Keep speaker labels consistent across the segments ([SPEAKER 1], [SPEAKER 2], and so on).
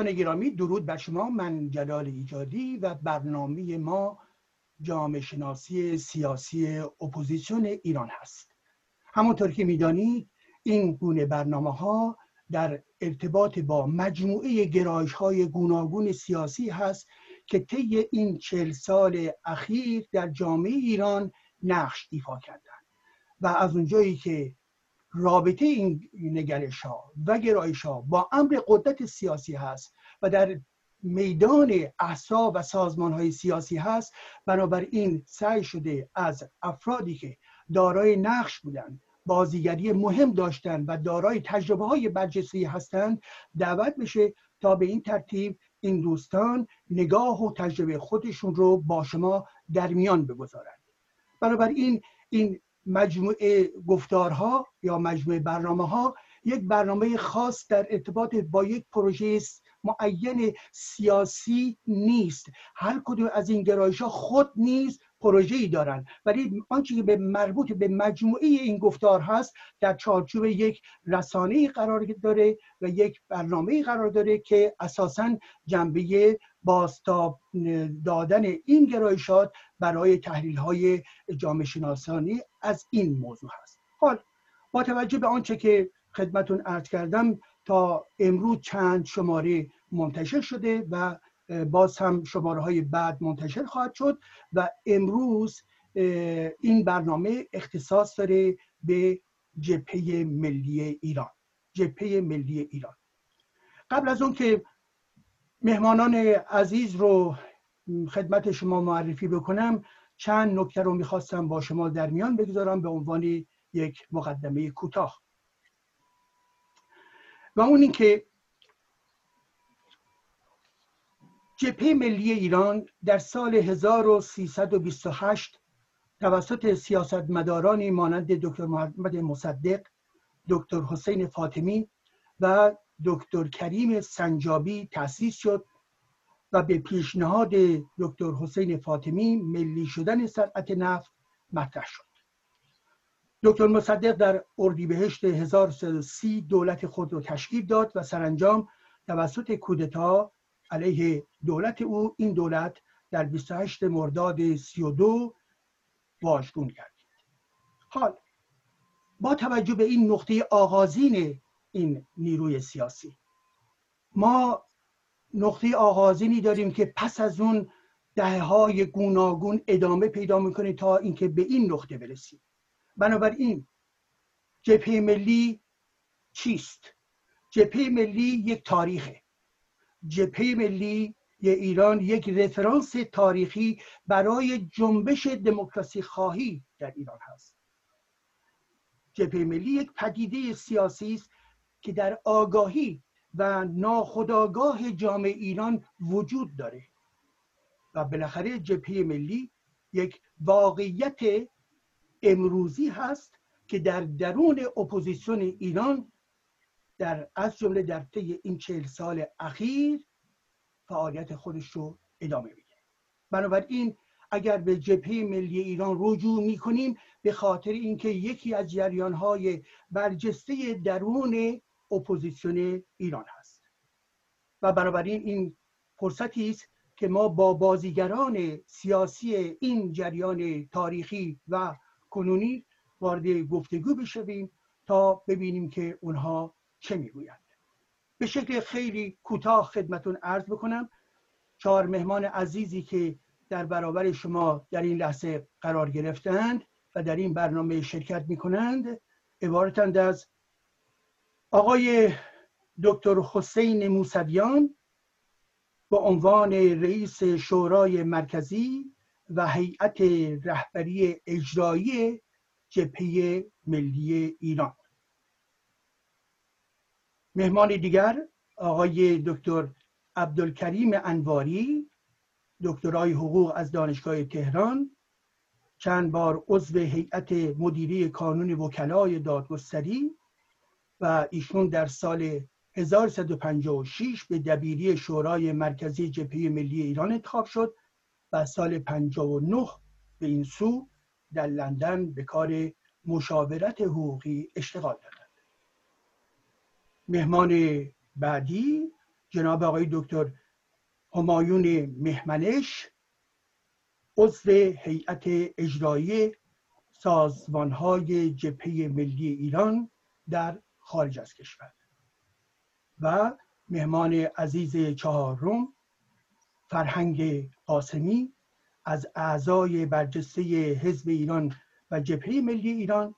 [SPEAKER 1] دوستان گرامی درود بر شما. من جلال ایجادی و برنامه ما جامعه شناسی سیاسی اپوزیسیون ایران هست. همونطور که می‌دانید این گونه برنامه ها در ارتباط با مجموعه گرایش های گوناگون سیاسی هست که طی این چل سال اخیر در جامعه ایران نقش ایفا کردند. و از اونجایی که رابطه این نگرش ها و گرایش ها با امر قدرت سیاسی هست و در میدان احساب و سازمان های سیاسی هست بنابراین سعی شده از افرادی که دارای نقش بودند بازیگری مهم داشتند و دارای تجربه های برجسته هستند دعوت بشه تا به این ترتیب این دوستان نگاه و تجربه خودشون رو با شما در میان بگذارند. بنابراین این مجموعه گفتارها یا مجموعه برنامه ها یک برنامه خاص در ارتباط با یک پروژه معین سیاسی نیست. هر کدوم از این گرایش ها خود نیست پروژه ای دارن ولی آنچه که به مربوط به مجموعه این گفتار هست در چارچوب یک رسانه قرار داره و یک برنامه قرار داره که اساسا جنبه باستاب دادن این گرایشات برای تحلیل های جامعه شناسانی از این موضوع هست. حال با توجه به آنچه که خدمتون عرض کردم تا امروز چند شماره منتشر شده و باز هم شماره های بعد منتشر خواهد شد و امروز این برنامه اختصاص داره به جبهه ملی ایران. جبهه ملی ایران. قبل از اون که مهمانان عزیز رو خدمت شما معرفی بکنم چند نکته رو می‌خواستم با شما در میان بگذارم به عنوان یک مقدمه کوتاه. و اون اینکه جبهه ملی ایران در سال 1328 توسط سیاستمدارانی مانند دکتر محمد مصدق، دکتر حسین فاطمی و دکتر کریم سنجابی تأسیس شد و به پیشنهاد دکتر حسین فاطمی ملی شدن صنعت نفت مطرح شد. دکتر مصدق در اردیبهشت 1330 دولت خود را تشکیل داد و سرانجام توسط کودتا علیه دولت او این دولت در 28 مرداد 32 واژگون گردید حال با توجه به این نقطه آغازین این نیروی سیاسی ما نقطه آغازینی داریم که پس از اون دهه های گوناگون ادامه پیدا می‌کنه تا اینکه به این نقطه برسیم. بنابراین جبهه ملی چیست؟ جبهه ملی یک تاریخه. جبهه ملی ایران یک رفرانس تاریخی برای جنبش دموکراسی خواهی در ایران هست. جبهه ملی یک پدیده سیاسی است که در آگاهی و ناخداگاه جامعه ایران وجود داره. و بالاخره جبهه ملی یک واقعیت امروزی هست که در درون اپوزیسیون ایران در از جمله در طی این چهل سال اخیر فعالیت خودش رو ادامه میده. بنابراین اگر به جبهه ملی ایران رجوع می‌کنیم به خاطر اینکه یکی از جریان های برجسته درون اپوزیسیون ایران هست. و بنابراین این فرصتی است که ما با بازیگران سیاسی این جریان تاریخی و کنونی وارد گفتگو بشویم تا ببینیم که اونها چه می‌گویند. به شکل خیلی کوتاه خدمتون عرض بکنم چهار مهمان عزیزی که در برابر شما در این لحظه قرار گرفتند و در این برنامه شرکت می کنند عبارتند از آقای دکتر حسین موسویان با عنوان رئیس شورای مرکزی و هیئت رهبری اجرایی جبهه ملی ایران. مهمان دیگر آقای دکتر عبدالکریم انواری دکترای حقوق از دانشگاه تهران چند بار عضو هیئت مدیری کانون وکلای دادگستری و ایشون در سال 1156 به دبیری شورای مرکزی جبهه ملی ایران انتخاب شد و سال 59 به این سو در لندن به کار مشاورت حقوقی اشتغال دادند مهمان بعدی جناب آقای دکتر همایون مهمنش عضو هیئت اجرایی سازمانهای جبهه ملی ایران در خارج از کشور. و مهمان عزیز چهارم فرهنگ قاسمی از اعضای برجسته حزب ایران و جبهه ملی ایران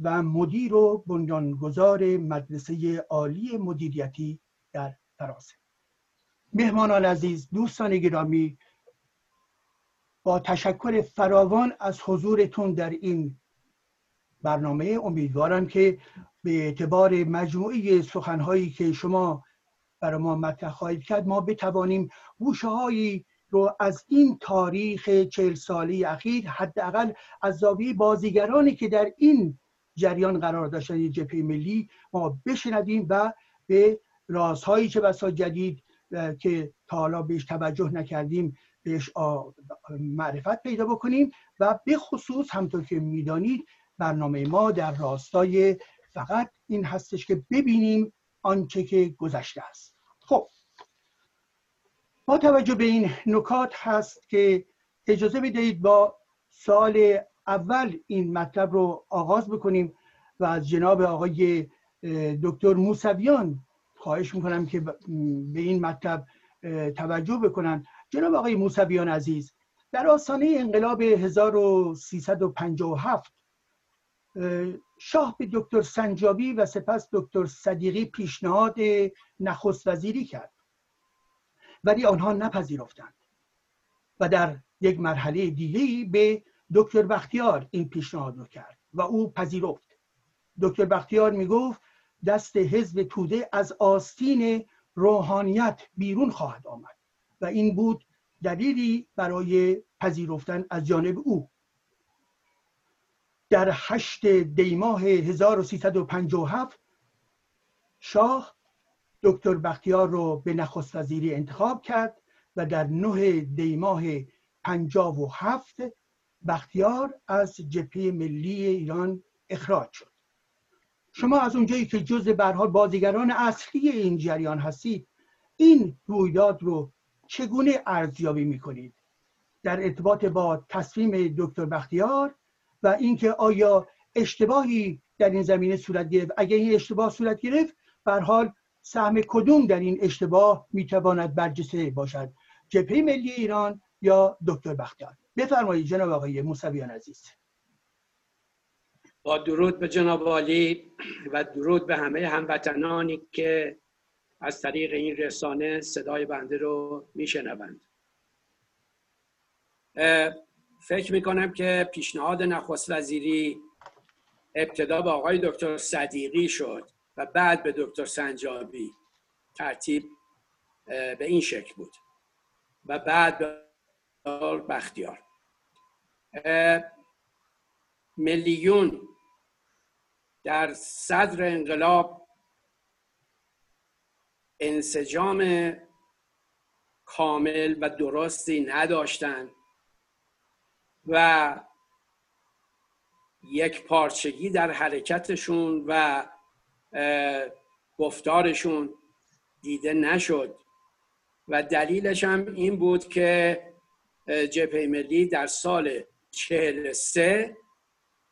[SPEAKER 1] و مدیر و بنیانگذار مدرسه عالی مدیریتی در فرانسه. مهمانان عزیز دوستان گرامی با تشکر فراوان از حضورتون در این برنامه امیدوارم که به اعتبار مجموعه سخنهایی که شما برای ما مطرح خواهید کرد ما بتوانیم گوشه هایی رو از این تاریخ چهل سالی اخیر حداقل از زاویه بازیگرانی که در این جریان قرار داشتن جبهه ملی ما بشنویم و به رازهایی که بسا جدید که تا حالا بهش توجه نکردیم بهش معرفت پیدا بکنیم و به خصوص همطور که می‌دانید برنامه ما در راستای فقط این هستش که ببینیم آنچه که گذشته است. خب با توجه به این نکات هست که اجازه بدهید با سال اول این مطلب رو آغاز بکنیم و از جناب آقای دکتر موسویان خواهش می‌کنم که به این مطلب توجه بکنن. جناب آقای موسویان عزیز در آستانه انقلاب 1357 شاه به دکتر سنجابی و سپس دکتر صدیقی پیشنهاد نخست وزیری کرد. ولی آنها نپذیرفتند و در یک مرحله دیگه به دکتر بختیار این پیشنهاد رو کرد و او پذیرفت. دکتر بختیار می‌گفت دست حزب توده از آستین روحانیت بیرون خواهد آمد و این بود دلیلی برای پذیرفتن از جانب او. در هشت دیماه 1357 شاه دکتر بختیار رو به نخست وزیری انتخاب کرد و در نه دیماه 57 بختیار از جبهه ملی ایران اخراج شد. شما از اونجایی که جز برحال بازیگران اصلی این جریان هستید این رویداد رو چگونه ارزیابی می‌کنید؟ در ارتباط با تصمیم دکتر بختیار و اینکه آیا اشتباهی در این زمینه صورت گرفت. اگر این اشتباه صورت گرفت بر حال سهم کدوم در این اشتباه می‌تواند برجسته باشد؟ جبهه ملی ایران یا دکتر بختیار؟ بفرمایید جناب آقای موسویان عزیز.
[SPEAKER 2] با درود به جناب عالی و درود به همه هموطنانی که از طریق این رسانه صدای بنده رو میشنوند. فکر می‌کنم که پیشنهاد نخست وزیری ابتدا به آقای دکتر صدیقی شد و بعد به دکتر سنجابی ترتیب به این شکل بود و بعد به بختیار. میلیون در صدر انقلاب انسجام کامل و درستی نداشتند. و یک پارچگی در حرکتشون و گفتارشون دیده نشد. و دلیلش هم این بود که جبهه ملی در سال 43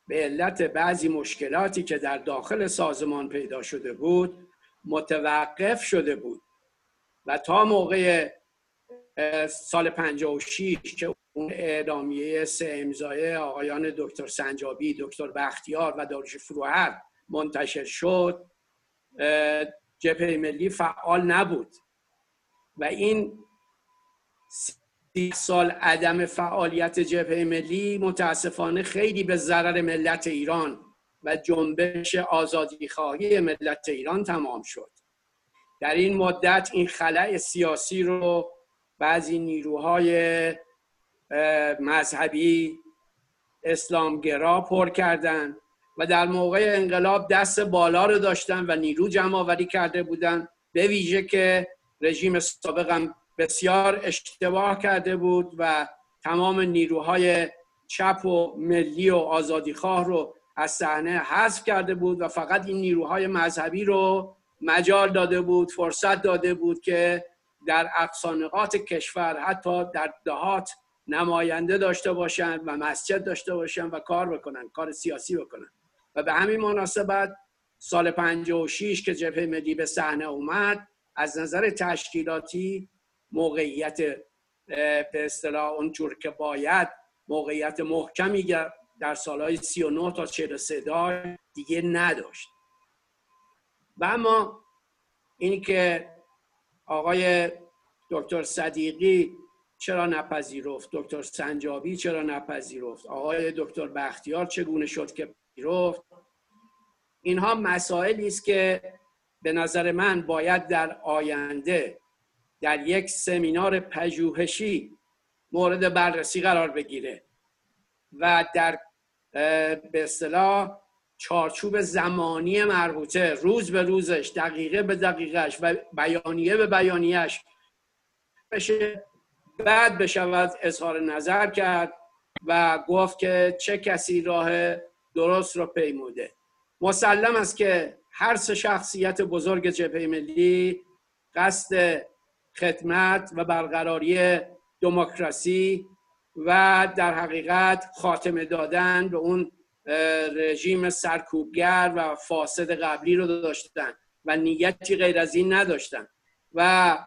[SPEAKER 2] به علت بعضی مشکلاتی که در داخل سازمان پیدا شده بود متوقف شده بود. و تا موقع سال 56 که اون اعلامیه سه امضای آقایان دکتر سنجابی دکتر بختیار و داروش فروهر منتشر شد. جبهه ملی فعال نبود. و این سی سال عدم فعالیت جبهه ملی متاسفانه خیلی به ضرر ملت ایران و جنبش آزادی خواهی ملت ایران تمام شد. در این مدت این خلع سیاسی رو بعضی نیروهای مذهبی اسلامگرا پر کردن و در موقع انقلاب دست بالا رو داشتن و نیرو جمع آوری کرده بودن به ویژه که رژیم سابقم بسیار اشتباه کرده بود و تمام نیروهای چپ و ملی و آزادیخواه رو از صحنه حذف کرده بود و فقط این نیروهای مذهبی رو مجال داده بود فرصت داده بود که در اقصانقات کشور حتی در دهات نماینده داشته باشند و مسجد داشته باشند و کار بکنن کار سیاسی بکنن. و به همین مناسبت سال 56 که جبهه ملی به صحنه اومد از نظر تشکیلاتی موقعیت به اصطلاح اونجور که باید موقعیت محکمی در سالهای 39 تا 43 داشت دیگه نداشت. و اما این که آقای دکتر صدیقی چرا نپذیرفت دکتر سنجابی؟ چرا نپذیرفت؟ آقای دکتر بختیار چگونه شد که پذیرفت؟ اینها مسائلی است که به نظر من باید در آینده در یک سمینار پژوهشی مورد بررسی قرار بگیره و در به اصطلاح چارچوب زمانی مربوطه روز به روزش دقیقه به دقیقش و بیانیه به بیانیهش بشه. بعد بشود اظهار نظر کرد و گفت که چه کسی راه درست رو پیموده. مسلم است که هر سه شخصیت بزرگ جبهه ملی قصد خدمت و برقراری دموکراسی و در حقیقت خاتمه دادن به اون رژیم سرکوبگر و فاسد قبلی رو داشتن و نیتی غیر از این نداشتن. و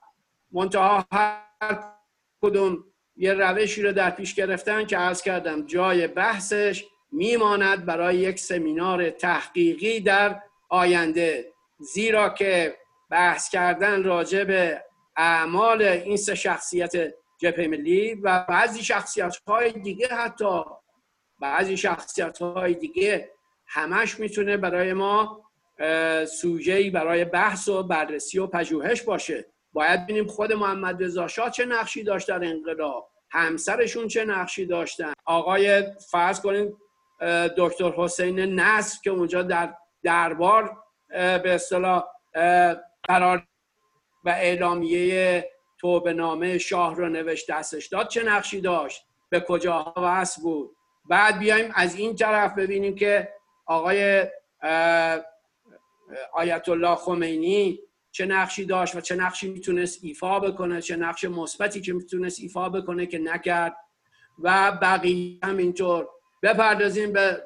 [SPEAKER 2] منتها هر کدوم یه روشی رو در پیش گرفتن که عرض کردم جای بحثش میماند برای یک سمینار تحقیقی در آینده. زیرا که بحث کردن راجع به اعمال این سه شخصیت جبهه ملی و بعضی شخصیت های دیگه حتی بعضی شخصیت های دیگه همش می‌تونه برای ما سوژه‌ای برای بحث و بررسی و پژوهش باشه. باید ببینیم خود محمد رضا شاه چه نقشی داشت در انقلاب همسرشون چه نقشی داشتن. آقای فرض کنید دکتر حسین نصر که اونجا در دربار به اصطلاح قرار و اعلامیه توبه نامه شاه رو نوشت دستش داد چه نقشی داشت؟ به کجاها وصل بود؟ بعد بیایم از این طرف ببینیم که آقای آیت الله خمینی چه نقشی داشت و چه نقشی می‌تونست ایفا بکنه چه نقش مثبتی که می‌تونست ایفا بکنه که نکرد. و بقیه هم اینطور بپردازیم به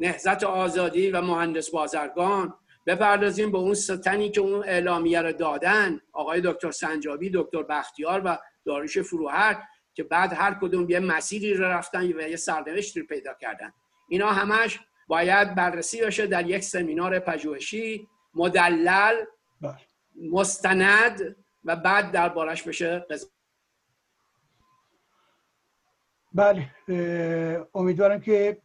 [SPEAKER 2] نهزت آزادی و مهندس بازرگان. بپردازیم به اون ستنی که اون اعلامیه رو دادن آقای دکتر سنجابی دکتر بختیار و داریش فروهر که بعد هر کدوم یه مسیری رو رفتن و یه سرنوشتی رو پیدا کردن. اینا همش باید بررسی بشه در یک سمینار پژوهشی. مدلل بله. مستند و بعد دربارش بشه
[SPEAKER 1] بله امیدوارم که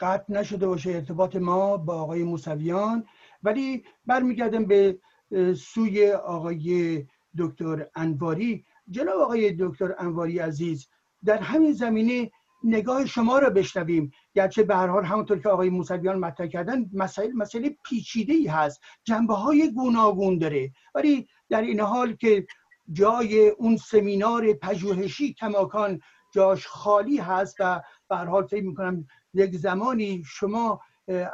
[SPEAKER 1] قطع نشده باشه ارتباط ما با آقای موسویان ولی برمیگردم به سوی آقای دکتر انواری جناب آقای دکتر انواری عزیز در همین زمینه نگاه شما را بشنویم. گرچه به هر حال همونطور که آقای موسویان مطرح کردن مسائل مسئله پیچیده ای هست. جنبه های گوناگون داره. ولی در این حال که جای اون سمینار پژوهشی کماکان جاش خالی هست و به هر حال فکر می‌کنم یک زمانی شما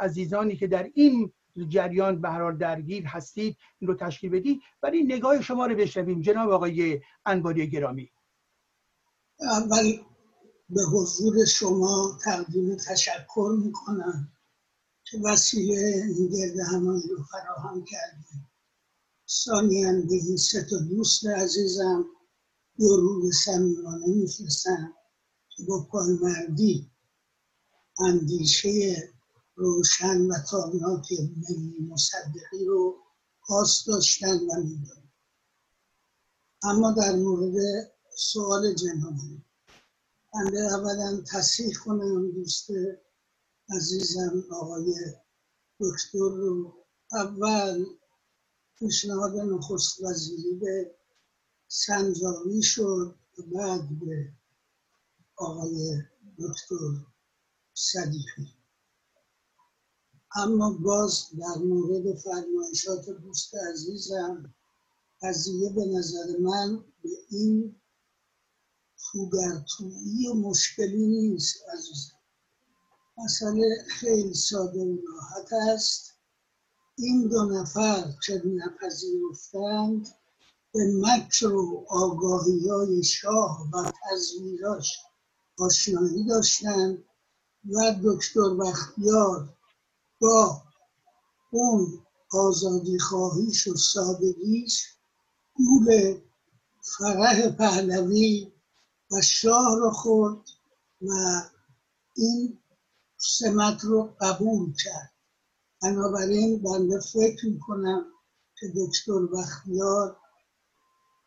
[SPEAKER 1] عزیزانی که در این جریان به هر درگیر هستید این رو تشکیل بدید. ولی نگاه شما رو بشنویم جناب آقای انواری گرامی.
[SPEAKER 3] اول به حضور شما تقدیم تشکر می‌کنم که وسیله این گرد همانی رو فراهم کردیم ثانیا به این سه تا دوست عزیزم درود صمیمانه میفرستم که با پایمردی اندیشه روشن و تابناک ملی مصدقی رو خاص داشتن و میدارن اما در مورد سوال جنابی بنده اولا تصحیح کنم دوست عزیزم آقای دکتر رو. اول پیشنهاد نخست وزیری به سنجاوی شد و بعد به آقای دکتر صدیقی. اما باز در مورد فرمایشات دوست عزیزم قضیه به نظر من به این توگرتویی و مشکلی نیست عزیزم. مسئله خیلی ساده و راحت است. این دو نفر که نپذیرفتند به مکر و آگاهی های شاه و تزویراش آشنایی داشتند و دکتر بختیار با اون آزادی خواهیش و سادگیش گول فرح پهلوی و شاه رو خورد و این سمت رو قبول کرد. بنابراین بنده فکر می‌کنم که دکتر بختیار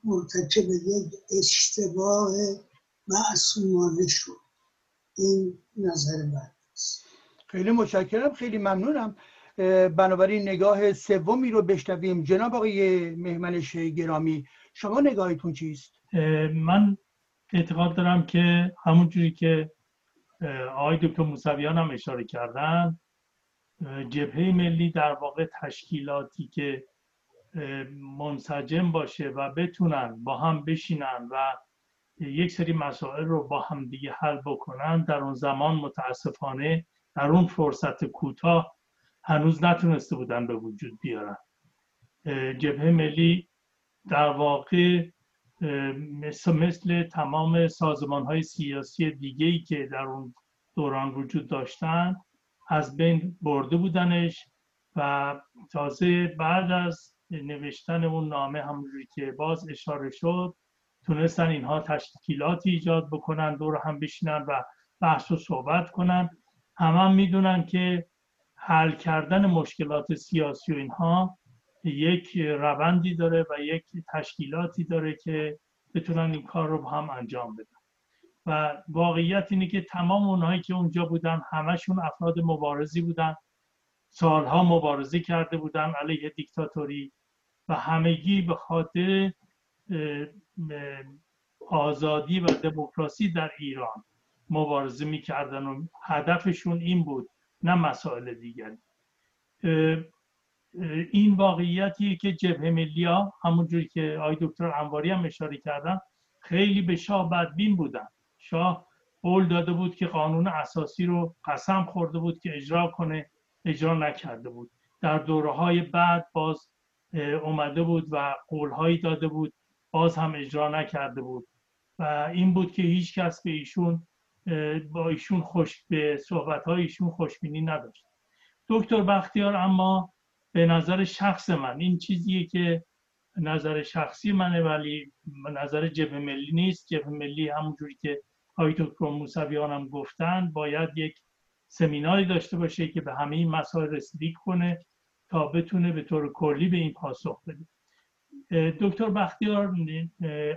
[SPEAKER 3] مرتکب یک اشتباه معصومانه شد. این نظر من است.
[SPEAKER 1] خیلی متشکرم خیلی ممنونم. بنابراین نگاه سومی رو بشنویم. جناب آقای مهمنش گرامی شما نگاهتون چیست؟
[SPEAKER 4] من اعتقاد دارم که همونجوری که آقای دکتر موسویان هم اشاره کردن جبهه ملی در واقع تشکیلاتی که منسجم باشه و بتونن با هم بشینن و یک سری مسائل رو با هم دیگه حل بکنن در اون زمان متاسفانه در اون فرصت کوتاه هنوز نتونسته بودن به وجود بیارن. جبهه ملی در واقع مثل, مثل تمام سازمان های سیاسی دیگه که در اون دوران وجود داشتن از بین برده بودنش و تازه بعد از نوشتن اون نامه همونجوری که باز اشاره شد تونستن اینها تشکیلاتی ایجاد بکنن دور هم بشینن و بحث و صحبت کنن. همه هم می‌دونن که حل کردن مشکلات سیاسی و اینها یک روندی داره و یک تشکیلاتی داره که بتونن این کار رو هم انجام بدن. و واقعیت اینه که تمام اونهایی که اونجا بودن همشون افراد مبارزی بودن سالها مبارزه کرده بودن علیه دیکتاتوری و همگی به خاطر آزادی و دموکراسی در ایران مبارزه می‌کردن و هدفشون این بود نه مسائل دیگری. این واقعیتیه که جبهه ملی ها همونجوری که آی دکتر انواری هم اشاره کردن خیلی به شاه بدبین بودن. شاه قول داده بود که قانون اساسی رو قسم خورده بود که اجرا کنه اجرا نکرده بود. در دوره های بعد باز اومده بود و قولهایی داده بود باز هم اجرا نکرده بود. و این بود که هیچ کس به ایشون با ایشون خوش به صحبت ایشون خوشبینی نداشت. دکتر بختیار اما به نظر شخص من. این چیزیه که نظر شخصی منه ولی نظر جبه ملی نیست. جبه ملی همونجوری که آقای دکتر موسویان هم گفتن باید یک سمیناری داشته باشه که به همه این مسائل رسیدگی کنه تا بتونه به طور کلی به این پاسخ بده. دکتر بختیار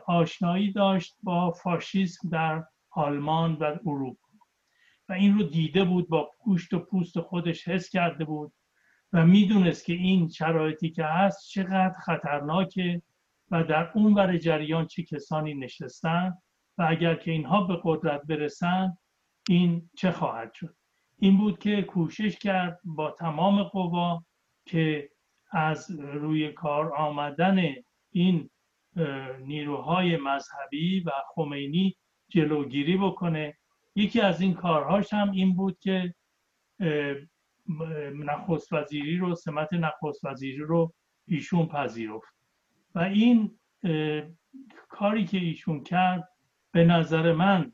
[SPEAKER 4] آشنایی داشت با فاشیسم در آلمان و اروپا. و این رو دیده بود با گوشت و پوست خودش حس کرده بود. و می‌دونست که این شرایطی که هست چقدر خطرناکه و در اون ور جریان چه کسانی نشستن و اگر که اینها به قدرت برسن این چه خواهد شد؟ این بود که کوشش کرد با تمام قوا که از روی کار آمدن این نیروهای مذهبی و خمینی جلوگیری بکنه. یکی از این کارهاش هم این بود که نخست وزیری رو سمت نخست وزیری رو ایشون پذیرفت. و این کاری که ایشون کرد به نظر من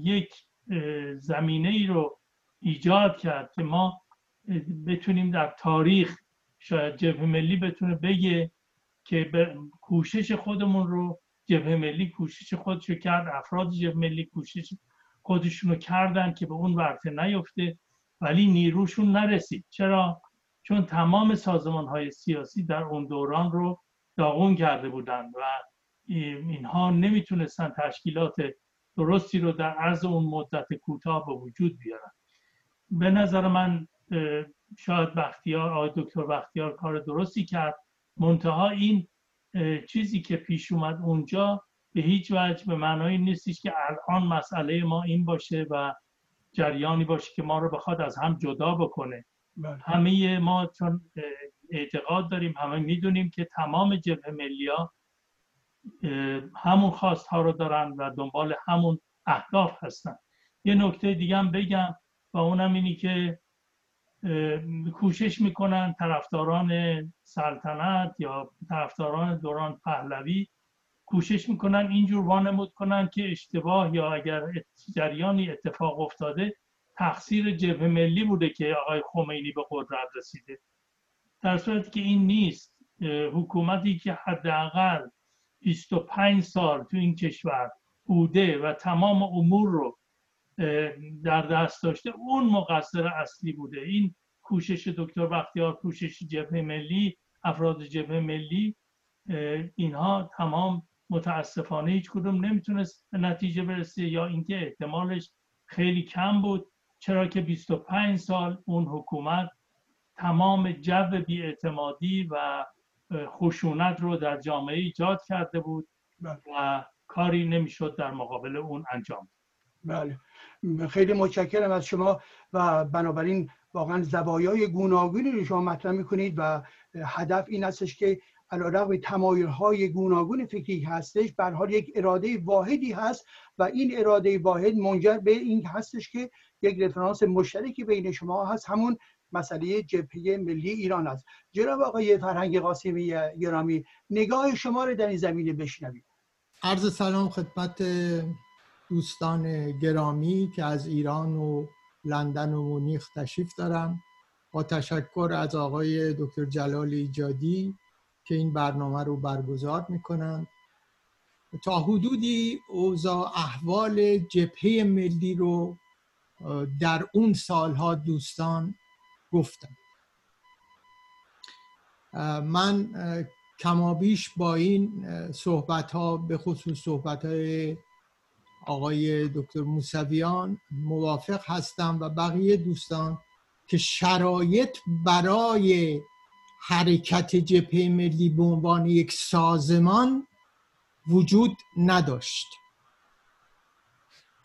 [SPEAKER 4] یک زمینه ای رو ایجاد کرد که ما بتونیم در تاریخ شاید جبهه ملی بتونه بگه که به کوشش خودمون رو جبهه ملی کوشش خودش کرد افراد جبهه ملی کوشش خودشون رو کردن که به اون ورته نیفته. ولی نیروشون نرسید. چرا؟ چون تمام سازمان های سیاسی در اون دوران رو داغون کرده بودند و اینها نمی‌تونستن تشکیلات درستی رو در عرض اون مدت کوتاه به وجود بیارن. به نظر من شاید بختیار آقای دکتر بختیار کار درستی کرد. منتها این چیزی که پیش اومد اونجا به هیچ وجه به معنای نیستش که الان مسئله ما این باشه و جریانی باشه که ما رو بخواد از هم جدا بکنه بله. همه ما چون اعتقاد داریم همه می‌دونیم که تمام جبهه ملی ها همون خواست ها رو دارن و دنبال همون اهداف هستن یه نکته دیگه هم بگم و اونم اینی که کوشش می‌کنن طرفداران سلطنت یا طرفداران دوران پهلوی کوشش می‌کنن اینجور وانمود کنن که اشتباه یا اگر جریانی اتفاق افتاده تقصیر جبهه ملی بوده که آقای خمینی به قدرت رسیده. در صورتی که این نیست حکومتی که حداقل 25 سال تو این کشور بوده و تمام امور رو در دست داشته اون مقصر اصلی بوده. این کوشش دکتر بختیار کوشش جبهه ملی افراد جبهه ملی اینها تمام متاسفانه هیچ کدوم نمی‌تونست به نتیجه برسه یا اینکه احتمالش خیلی کم بود. چرا که 25 سال اون حکومت تمام جو بیاعتمادی و خشونت رو در جامعه ایجاد کرده بود بله. و کاری نمی‌شد در مقابل اون انجام.
[SPEAKER 1] بله. خیلی متشکرم از شما و بنابراین واقعا زوایای گوناگونی رو شما مطرح می‌کنید و هدف این هستش که علیرغم تمایل های گوناگون فکری هستش به حال یک اراده واحدی هست و این اراده واحد منجر به این هستش که یک رفرانس مشترکی بین شما هست. همون مسئله جبهه ملی ایران است. جناب آقای فرهنگ قاسمی گرامی نگاه شما رو در این زمینه بشنوید.
[SPEAKER 5] عرض سلام خدمت دوستان گرامی که از ایران و لندن و مونیخ تشریف دارم با تشکر از آقای دکتر جلال ایجادی که این برنامه رو برگزار می‌کنند. تا حدودی اوضاع احوال جبهه ملی رو در اون سالها دوستان گفتم من کمابیش با این صحبت ها به خصوص صحبت های آقای دکتر موسویان موافق هستم و بقیه دوستان که شرایط برای حرکت جبهه ملی به عنوان یک سازمان وجود نداشت.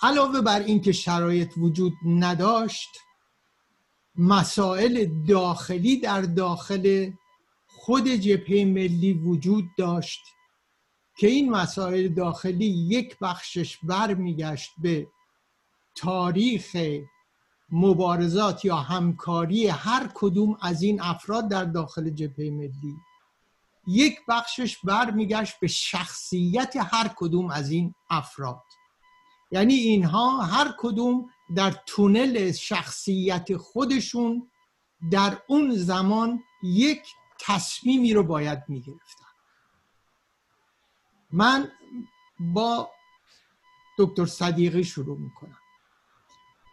[SPEAKER 5] علاوه بر اینکه شرایط وجود نداشت مسائل داخلی در داخل خود جبهه ملی وجود داشت که این مسائل داخلی یک بخشش برمیگشت به تاریخ مبارزات یا همکاری هر کدوم از این افراد در داخل جبهه ملی. یک بخشش برمیگشت به شخصیت هر کدوم از این افراد. یعنی اینها هر کدوم در تونل شخصیت خودشون در اون زمان یک تصمیمی رو باید می‌گرفتن. من با دکتر صدیقی شروع می‌کنم.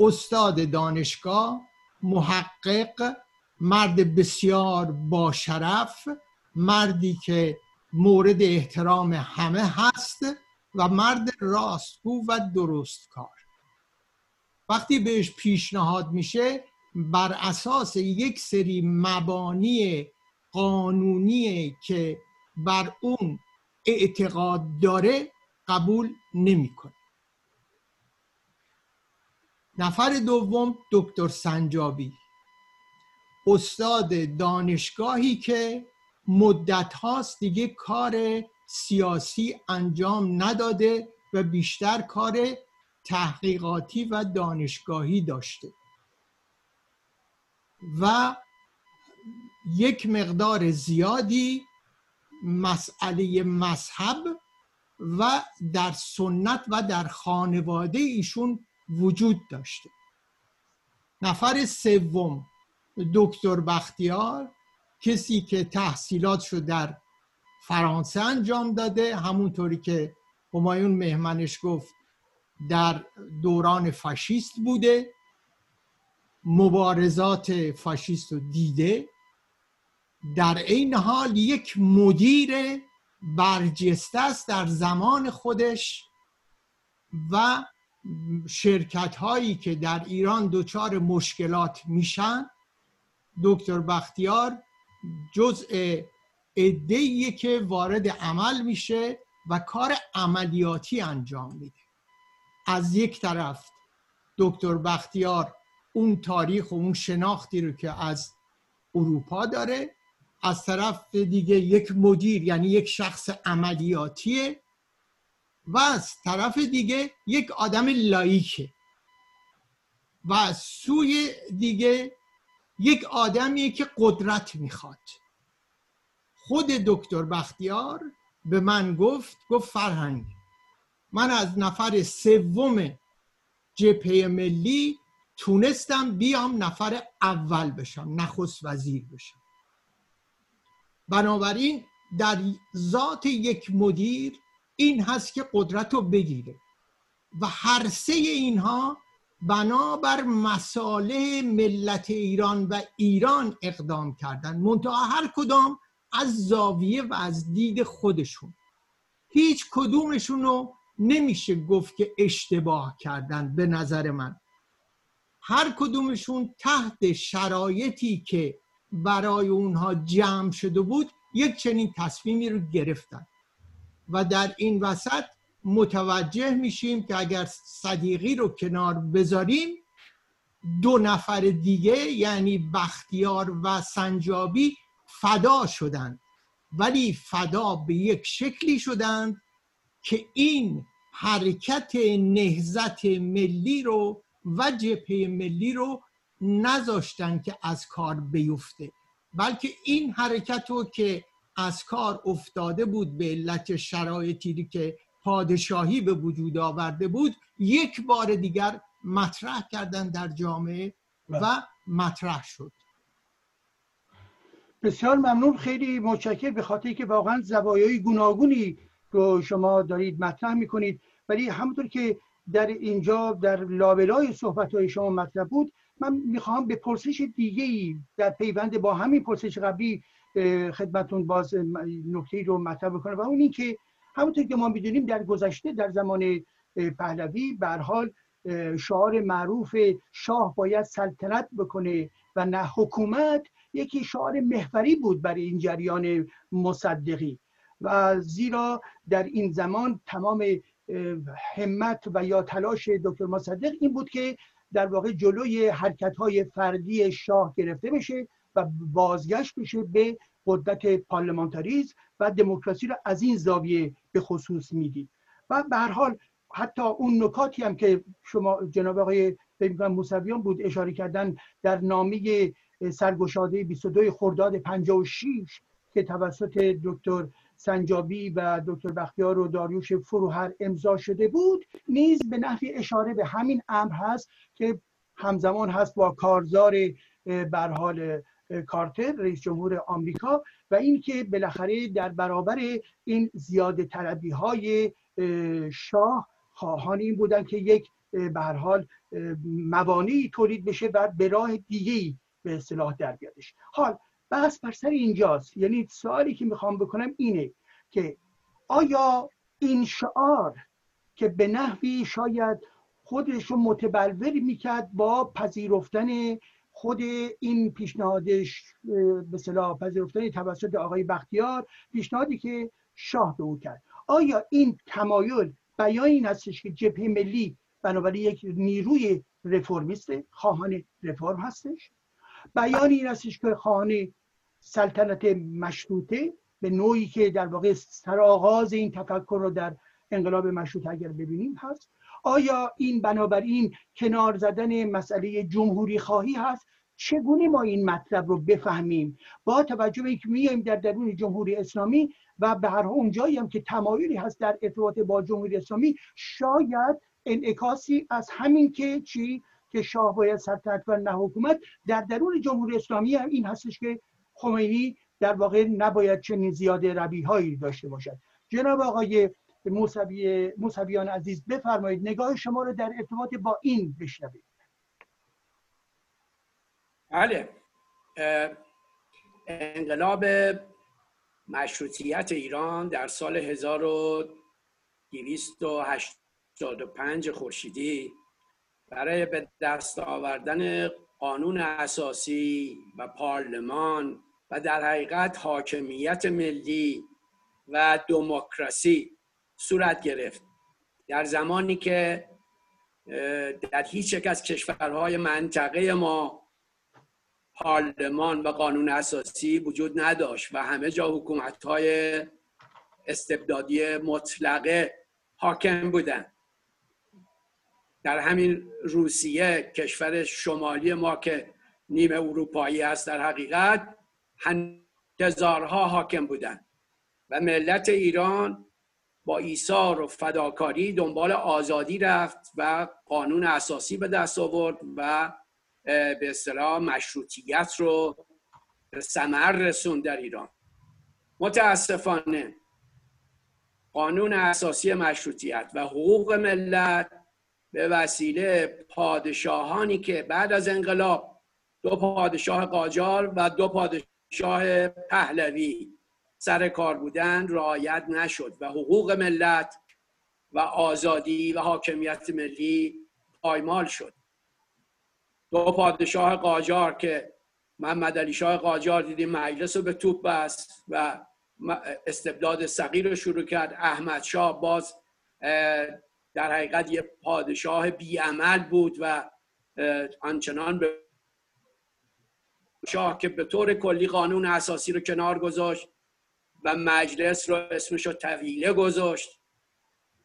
[SPEAKER 5] استاد دانشگاه محقق مرد بسیار با شرف مردی که مورد احترام همه هست و مرد راستگو و درست کار. وقتی بهش پیشنهاد میشه بر اساس یک سری مبانی قانونی که بر اون اعتقاد داره قبول نمی‌کنه. نفر دوم دکتر سنجابی. استاد دانشگاهی که مدت هاست دیگه کار سیاسی انجام نداده و بیشتر کار تحقیقاتی و دانشگاهی داشته. و یک مقدار زیادی مسئله مذهب و در سنت و در خانواده ایشون وجود داشته. نفر سوم دکتر بختیار کسی که تحصیلات رو در فرانسه انجام داده همونطوری که همایون مهمنش گفت در دوران فاشیست بوده مبارزات فاشیست رو دیده. در این حال یک مدیر برجسته است در زمان خودش و شرکت هایی که در ایران دچار مشکلات میشن دکتر بختیار جزء ادهیه که وارد عمل میشه و کار عملیاتی انجام میده. از یک طرف دکتر بختیار اون تاریخ و اون شناختی رو که از اروپا داره از طرف دیگه یک مدیر یعنی یک شخص عملیاتیه و از طرف دیگه یک آدم لایکه. و سوی دیگه یک آدمیه که قدرت می‌خواد. خود دکتر بختیار به من گفت گفت فرهنگ من از نفر سوم جپه ملی تونستم بیام نفر اول بشم نخست وزیر بشم. بنابراین در ذات یک مدیر این هست که قدرت رو بگیره. و هر سه اینها بنابر مساله ملت ایران و ایران اقدام کردن. منتها هر کدام از زاویه و از دید خودشون. هیچ کدومشون رو نمیشه گفت که اشتباه کردن به نظر من. هر کدومشون تحت شرایطی که برای اونها جمع شده بود یک چنین تصمیمی رو گرفتن. و در این وسط متوجه میشیم که اگر صدیقی رو کنار بذاریم دو نفر دیگه یعنی بختیار و سنجابی فدا شدند. ولی فدا به یک شکلی شدند که این حرکت نهزت ملی رو و جبهه ملی رو نذاشتن که از کار بیفته بلکه این حرکت رو که از کار افتاده بود به علت شرایطی که پادشاهی به وجود آورده بود یک بار دیگر مطرح کردن در جامعه و بله. مطرح شد.
[SPEAKER 1] بسیار ممنون. خیلی متشکر به خاطر که واقعا زوایای گوناگونی رو شما دارید مطرح می‌کنید. ولی همونطور که در اینجا در لابلای صحبت های شما مطرح بود من می‌خواهم به پرسش دیگه ای در پیوند با همین پرسش قبلی خدمتون باز نکته رو مطرح بکنم. و اون این که همونطور که ما می‌دونیم در گذشته در زمان پهلوی به حال شعار معروف شاه باید سلطنت بکنه و نه حکومت. یکی شعار محوری بود برای این جریان مصدقی. و زیرا در این زمان تمام همت و یا تلاش دکتر مصدق این بود که در واقع جلوی حرکت های فردی شاه گرفته بشه. و بازگشت بشه به قدرت پارلمانتاریزم و دموکراسی را از این زاویه به خصوص می‌دید. و به هر حال حتی اون نکاتی هم که شما جناب آقای موسویان بود اشاره کردن در نامه سرگشاده 22 خرداد 56 که توسط دکتر سنجابی و دکتر بختیار و داریوش فروهر امضا شده بود نیز به نحوی اشاره به همین امر هست که همزمان هست با کارزار برحال کارتر رئیس جمهور آمریکا و اینکه بالاخره در برابر این زیاده طلبی های شاه خواهان این بودن که یک به حال موانعی تولید بشه و به راه دیگه به اصطلاح در بیادش حال بحث بر سر اینجاست. یعنی سوالی که می‌خوام بکنم اینه که آیا این شعار که به نحوی شاید خودش رو متبلور می‌کرد با پذیرفتن خود این پیشنهادش به صلاح پذیرفتن توسط آقای بختیار پیشنهادی که شاه به او کرد. آیا این تمایل بیان این هستش که جبهه ملی بنابراین یک نیروی رفرمیست خواهان رفرم هستش؟ بیان این هستش که خواهان سلطنت مشروطه به نوعی که در واقع سرآغاز این تفکر رو در انقلاب مشروطه اگر ببینیم هست. آیا این بنابراین کنار زدن مسئله جمهوری خواهی هست؟ چگونه ما این مطلب رو بفهمیم؟ با توجه به اینکه میایم در درون جمهوری اسلامی و به هر اونجایی هم که تمایلی هست در ارتباط با جمهوری اسلامی شاید انعکاسی از همین که چی؟ که شاه باید سلطنت و نه حکومت در درون جمهوری اسلامی هم این هستش که خمینی در واقع نباید چنین زیاده ربی هایی داشته باشد. جناب آقای موسوی موسویان عزیز بفرمایید نگاه شما رو در ارتباط با این بشنوید
[SPEAKER 2] بله. انقلاب مشروطیت ایران در سال 1285 خورشیدی برای به دست آوردن قانون اساسی و پارلمان و در حقیقت حاکمیت ملی و دموکراسی صورت گرفت. در زمانی که در هیچ یک از کشورهای منطقه ما پارلمان و قانون اساسی وجود نداشت و همه جا حکومت های استبدادی مطلقه حاکم بودن در همین روسیه کشور شمالی ما که نیمه اروپایی است در حقیقت هزارها حاکم بودند و ملت ایران با ایثار و فداکاری دنبال آزادی رفت و قانون اساسی به دست آورد و به اصطلاح مشروطیت رو به ثمر رسون در ایران. متاسفانه قانون اساسی مشروطیت و حقوق ملت به وسیله پادشاهانی که بعد از انقلاب دو پادشاه قاجار و دو پادشاه پهلوی سر کار بودن رعایت نشد و حقوق ملت و آزادی و حاکمیت ملی پایمال شد. دو پادشاه قاجار که محمد علی شاه قاجار دیدیم مجلس رو به توپ بست و استبداد صغیر رو شروع کرد. احمد شاه باز در حقیقت یه پادشاه بیعمل بود و آنچنان به شاه که به طور کلی قانون اساسی رو کنار گذاشت. و مجلس رو اسمش رو طویله گذاشت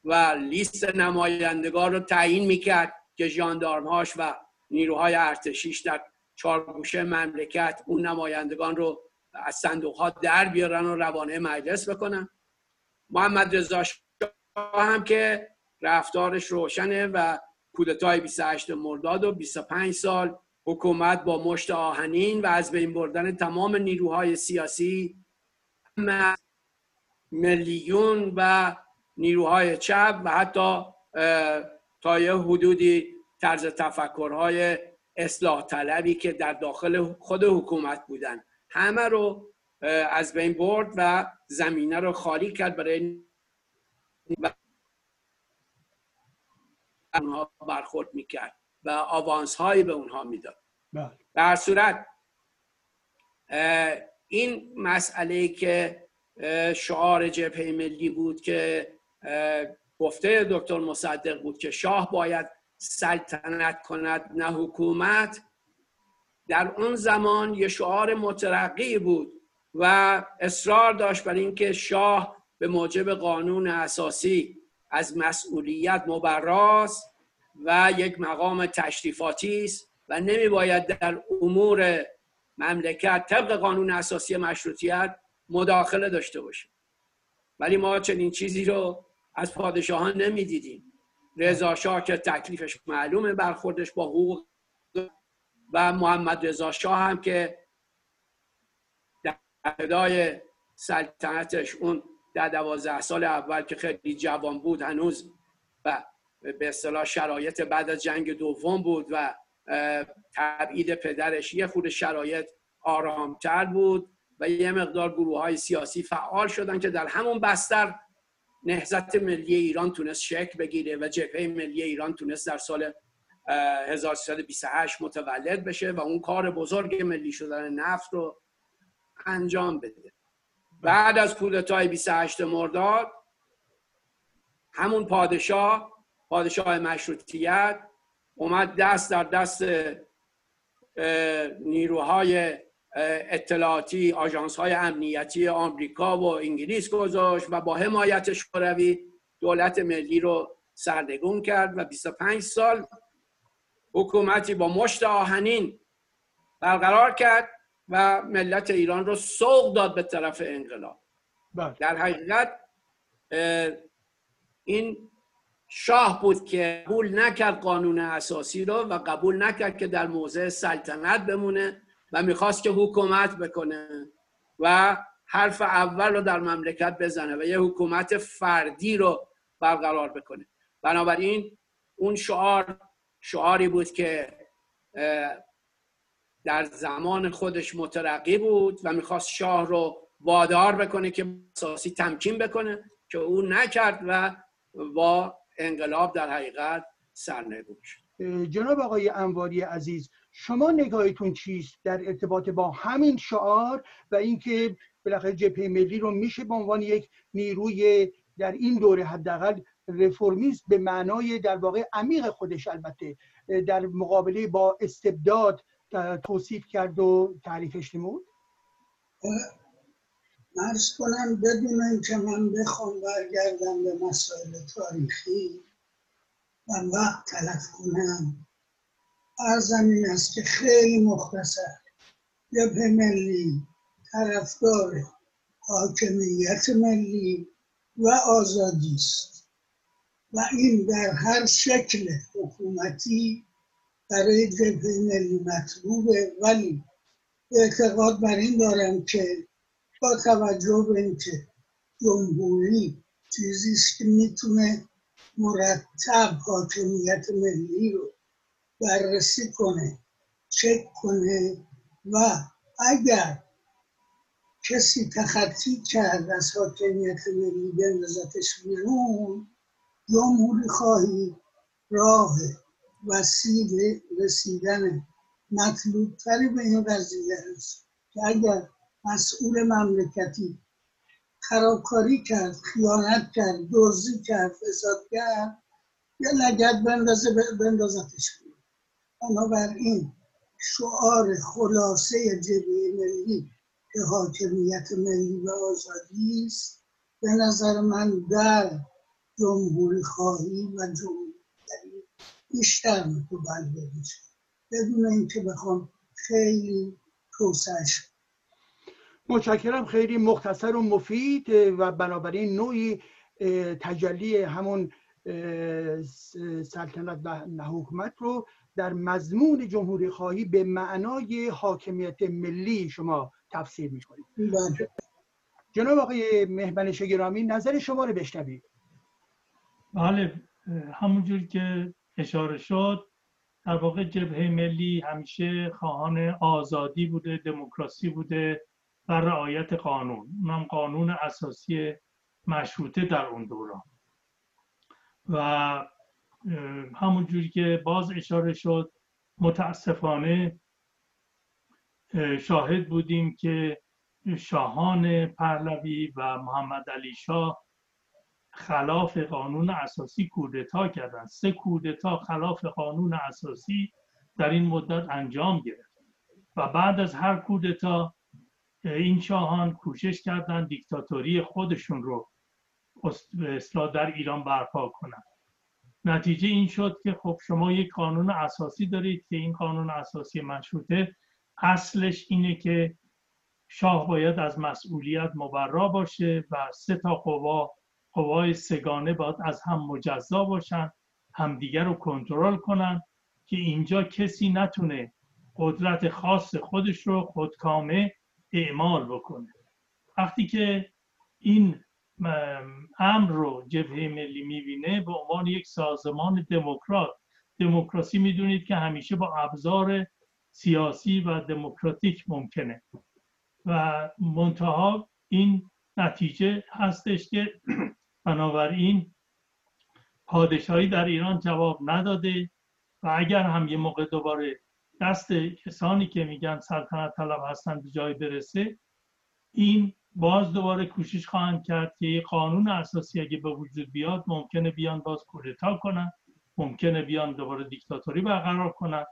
[SPEAKER 2] و لیست نمایندگان رو تعیین می‌کرد که ژاندارمهاش و نیروهای ارتشیش در چارگوشه مملکت اون نمایندگان رو از صندوق ها در بیارن و روانه مجلس بکنن. محمد رضا هم که رفتارش روشنه و کودتای 28 مرداد و 25 سال حکومت با مشت آهنین و از بین بردن تمام نیروهای سیاسی میلیون و نیروهای چپ و حتی تا یه حدودی طرز تفکرهای اصلاح طلبی که در داخل خود حکومت بودن همه رو از بین برد و زمینه رو خالی کرد برای اونها برخورد می‌کرد و آوانس هایی به اونها می‌داد بله. در صورت این مسئله که شعار جبهه ملی بود که گفته دکتر مصدق بود که شاه باید سلطنت کند نه حکومت. در اون زمان یه شعار مترقی بود و اصرار داشت بر اینکه شاه به موجب قانون اساسی از مسئولیت مبراز و یک مقام تشریفاتی است و نمی باید در امور مملکت طبق قانون اساسی مشروطیت مداخله داشته باشه. ولی ما چنین چیزی رو از پادشاهان نمی‌دیدیم. رضا شاه که تکلیفش معلومه برخوردش با حقوق و محمد رضا شاه هم که در ابتدای سلطنتش اون در دوازده سال اول که خیلی جوان بود هنوز و به اصطلاح شرایط بعد از جنگ دوم بود و تبعید پدرش. یه خود شرایط آرامتر بود و یه مقدار گروه های سیاسی فعال شدن که در همون بستر نهزت ملی ایران تونست شکل بگیره و جبهه ملی ایران تونست در سال 1328 متولد بشه و اون کار بزرگ ملی شدن نفت رو انجام بده. بعد از کودتای 28 مرداد همون پادشاه پادشاه مشروطیت اومد دست در دست نیروهای اطلاعاتی آژانس های امنیتی آمریکا و انگلیس گذاشت و با حمایت شوروی دولت ملی رو سردگون کرد و 25 سال حکومتی با مشت آهنین برقرار کرد و ملت ایران رو سوق داد به طرف انقلاب بله. در حقیقت این شاه بود که قبول نکرد قانون اساسی رو و قبول نکرد که در موضع سلطنت بمونه و می‌خواست که حکومت بکنه و حرف اول رو در مملکت بزنه و یه حکومت فردی رو برقرار بکنه. بنابراین اون شعار شعاری بود که در زمان خودش مترقی بود و می‌خواست شاه رو وادار بکنه که اساسی تمکین بکنه که او نکرد و با انقلاب در حقیقت سرنگون شد.
[SPEAKER 1] جناب آقای انواری عزیز شما نگاهتون چیست در ارتباط با همین شعار و اینکه بالاخره جبهه ملی رو میشه به عنوان یک نیروی در این دوره حداقل رفرمیست به معنای در واقع عمیق خودش البته در مقابله با استبداد توصیف کرد و تعریفش نمود؟
[SPEAKER 3] مرز کنم بدون اینکه من بخوام برگردم به مسائل تاریخی و وقت تلف کنم. ارزم این است که خیلی مختصر. جبهه ملی طرفدار حاکمیت ملی و آزادی است. و این در هر شکل حکومتی برای جبهه ملی مطلوبه. ولی اعتقاد بر این دارم که با توجه به اینکه جمهوری چیزی است که می‌تونه مرتب حاکمیت ملی رو بررسی کنه چک کنه و اگر کسی تخطی کرد از حاکمیت ملی بندازتش بیرون جمهوری خواهی راه وسیله رسیدن مطلوب تری به این قضیه است که اگر مسئول مملکتی. خرابکاری کرد خیانت کرد دزدی کرد فساد کرد. یا لگت بندازه بندازتش بنابراین شعار خلاصه جبهه ملی که حاکمیت ملی و آزادی است به نظر من در جمهوری خواهی و جمهوری بیشتر متبلور میشه. بدون اینکه بخوام خیلی توسعش
[SPEAKER 1] متشکرم. خیلی مختصر و مفید و بنابراین نوعی تجلی همون سلطنت و حکومت رو در مضمون جمهوری خواهی به معنای حاکمیت ملی شما تفسیر می‌کنید
[SPEAKER 3] بله.
[SPEAKER 1] جناب آقای مهمنش گرامی نظر شما رو بشنوید.
[SPEAKER 4] بله همونجور که اشاره شد در واقع جبهه ملی همیشه خواهان آزادی بوده دموکراسی بوده. و رعایت قانون. اونم قانون اساسی مشروطه در اون دوران. و همونجوری که باز اشاره شد متاسفانه شاهد بودیم که شاهان پهلوی و محمد علی شاه خلاف قانون اساسی کودتا کردند سه کودتا خلاف قانون اساسی در این مدت انجام گرفت و بعد از هر کودتا این شاهان کوشش کردند دیکتاتوری خودشون رو اصلاح در ایران برپا کنند. نتیجه این شد که خب شما یک قانون اساسی دارید که این قانون اساسی مشروطه اصلش اینه که شاه باید از مسئولیت مبرا باشه و سه تا قوا قوای سگانه باید از هم مجزا باشن همدیگر رو کنترل کنن که اینجا کسی نتونه قدرت خاص خودش رو خودکامه اعمال بکنه. وقتی که این امر رو جبهه ملی می‌بینه به عنوان یک سازمان دموکرات دموکراسی می‌دونید که همیشه با ابزار سیاسی و دموکراتیک ممکنه. و منتها این نتیجه هستش که بنابراین پادشاهی در ایران جواب نداده و اگر هم یه موقع دوباره دست کسانی که میگن سلطنت طلب هستن به جای برسه این باز دوباره کوشش خواهند کرد که یه قانون اساسی اگه به وجود بیاد ممکنه بیان باز کودتا کنن ممکنه بیان دوباره دیکتاتوری برقرار کنن.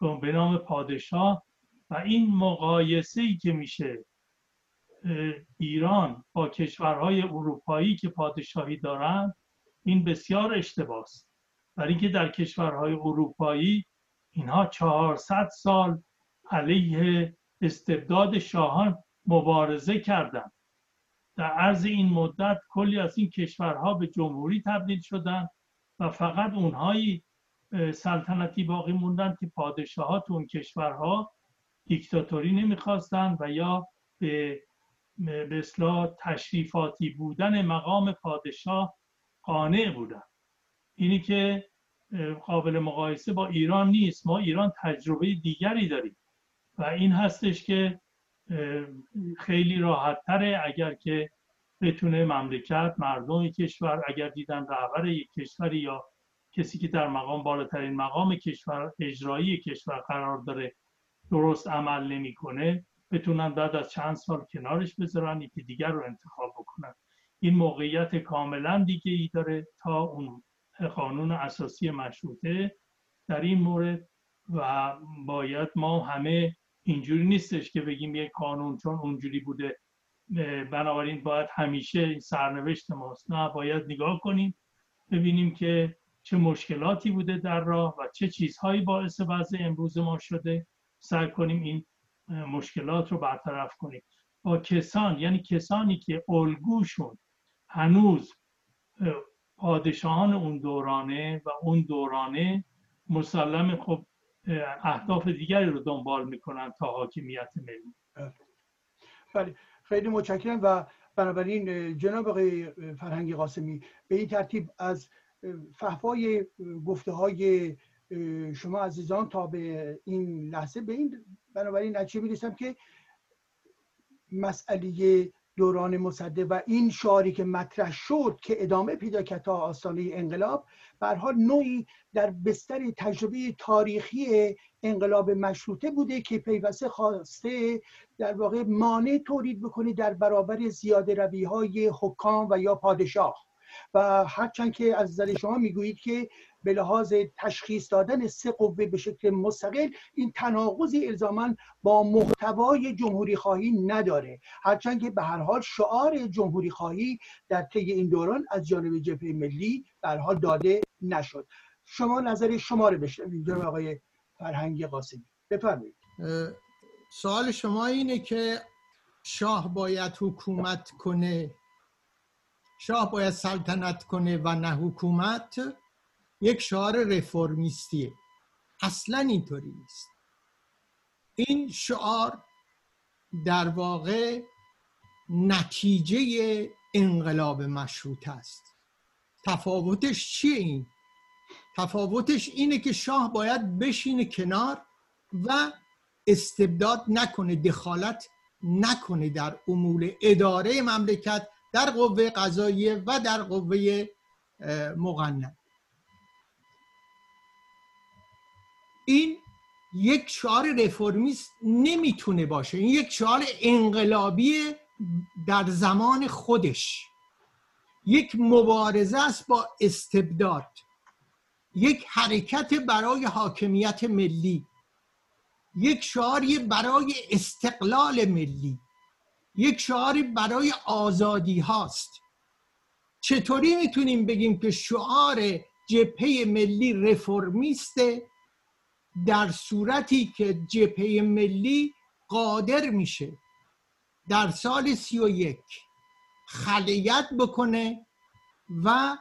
[SPEAKER 4] به نام پادشاه و این مقایسه ای که میشه ایران با کشورهای اروپایی که پادشاهی دارند این بسیار اشتباه است برای اینکه در کشورهای اروپایی اینها 400 سال علیه استبداد شاهان مبارزه کردند. در عرض این مدت کلی از این کشورها به جمهوری تبدیل شدند و فقط اونهایی سلطنتی باقی موندن که پادشاهات اون کشورها دیکتاتوری نمی‌خواستند و یا به به تشریفاتی بودن مقام پادشاه قانع بودن. اینی که قابل مقایسه با ایران نیست. ما ایران تجربه دیگری داریم و این هستش که خیلی راحت تره اگر که بتونه مملکت مردم کشور اگر دیدن رهبر یک کشوری یا کسی که در مقام بالاترین مقام کشور اجرایی کشور قرار داره درست عمل نمی‌کنه بتونن بعد از چند سال کنارش بذارن یکی دیگر رو انتخاب بکنن. این موقعیت کاملا دیگه ای داره تا اون قانون اساسی مشروطه در این مورد و باید ما همه اینجوری نیستش که بگیم یک قانون چون اونجوری بوده. بنابراین باید همیشه سرنوشت ماست. نه باید نگاه کنیم ببینیم که چه مشکلاتی بوده در راه و چه چیزهایی باعث وضع امروز ما شده. سعی کنیم این مشکلات رو برطرف کنیم. با کسان یعنی کسانی که الگوشون هنوز پادشاهان اون دورانه و اون دورانه مسلم خب اهداف دیگری رو دنبال می‌کنن تا حاکمیت ملی.
[SPEAKER 1] بله. خیلی متشکرم و بنابراین جناب آقای فرهنگی قاسمی به این ترتیب از فهوای گفته های شما عزیزان تا به این لحظه به این بنابراین نتیجه می‌رسم که مسئله دوران مصدق و این شعاری که مطرح شد که ادامه پیدا کرد تا آستانه انقلاب به حال نوعی در بستر تجربه تاریخی انقلاب مشروطه بوده که پیوسته خواسته در واقع مانع تولید بکنه در برابر زیاده روی های حکام و یا پادشاه. و هرچند که از نظر شما می‌گویید که به لحاظ تشخیص دادن سه قوه به شکل مستقل این تناقضی الزاما با محتوای جمهوری خواهی نداره. هرچند که به هر حال شعار جمهوری خواهی در طی این دوران از جانب جبهه ملی به حال داده نشد. شما نظر شما رو بشنوید جناب آقای فرهنگی قاسمی. بفرمایید.
[SPEAKER 5] سوال شما اینه که شاه باید حکومت کنه. شاه باید سلطنت کنه و نه حکومت. یک شعار رفرمیستیه. اصلا اینطوری نیست. این شعار در واقع نتیجه انقلاب مشروط است. تفاوتش چیه این؟ تفاوتش اینه که شاه باید بشینه کنار و استبداد نکنه دخالت نکنه در امور اداره مملکت در قوه قضاییه و در قوه مقنن. این یک شعار رفرمیست نمی‌تونه باشه. این یک شعار انقلابی در زمان خودش. یک مبارزه است با استبداد. یک حرکت برای حاکمیت ملی. یک شعاری برای استقلال ملی. یک شعاری برای آزادی هاست. چطوری می‌تونیم بگیم که شعار جبهه ملی رفرمیسته در صورتی که جبهه ملی قادر میشه در سال سی و یک بکنه و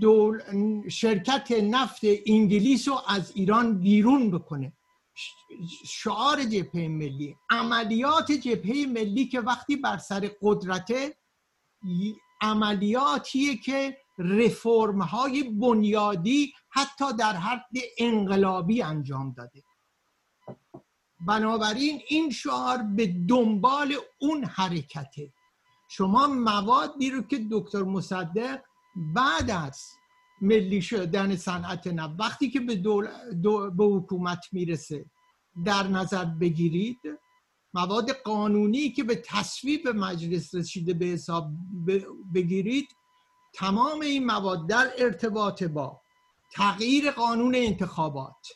[SPEAKER 5] دول شرکت نفت انگلیس رو از ایران بیرون بکنه. شعار جبهه ملی عملیات جبهه ملی که وقتی بر سر قدرته عملیاتیه که رفرم های بنیادی حتی در حد انقلابی انجام داده. بنابراین این شعار به دنبال اون حرکته. شما موادی رو که دکتر مصدق بعد از ملی شدن صنعت نفت وقتی که به, به حکومت می‌رسه در نظر بگیرید مواد قانونی که به تصویب مجلس رسیده به حساب بگیرید تمام این مواد در ارتباط با تغییر قانون انتخابات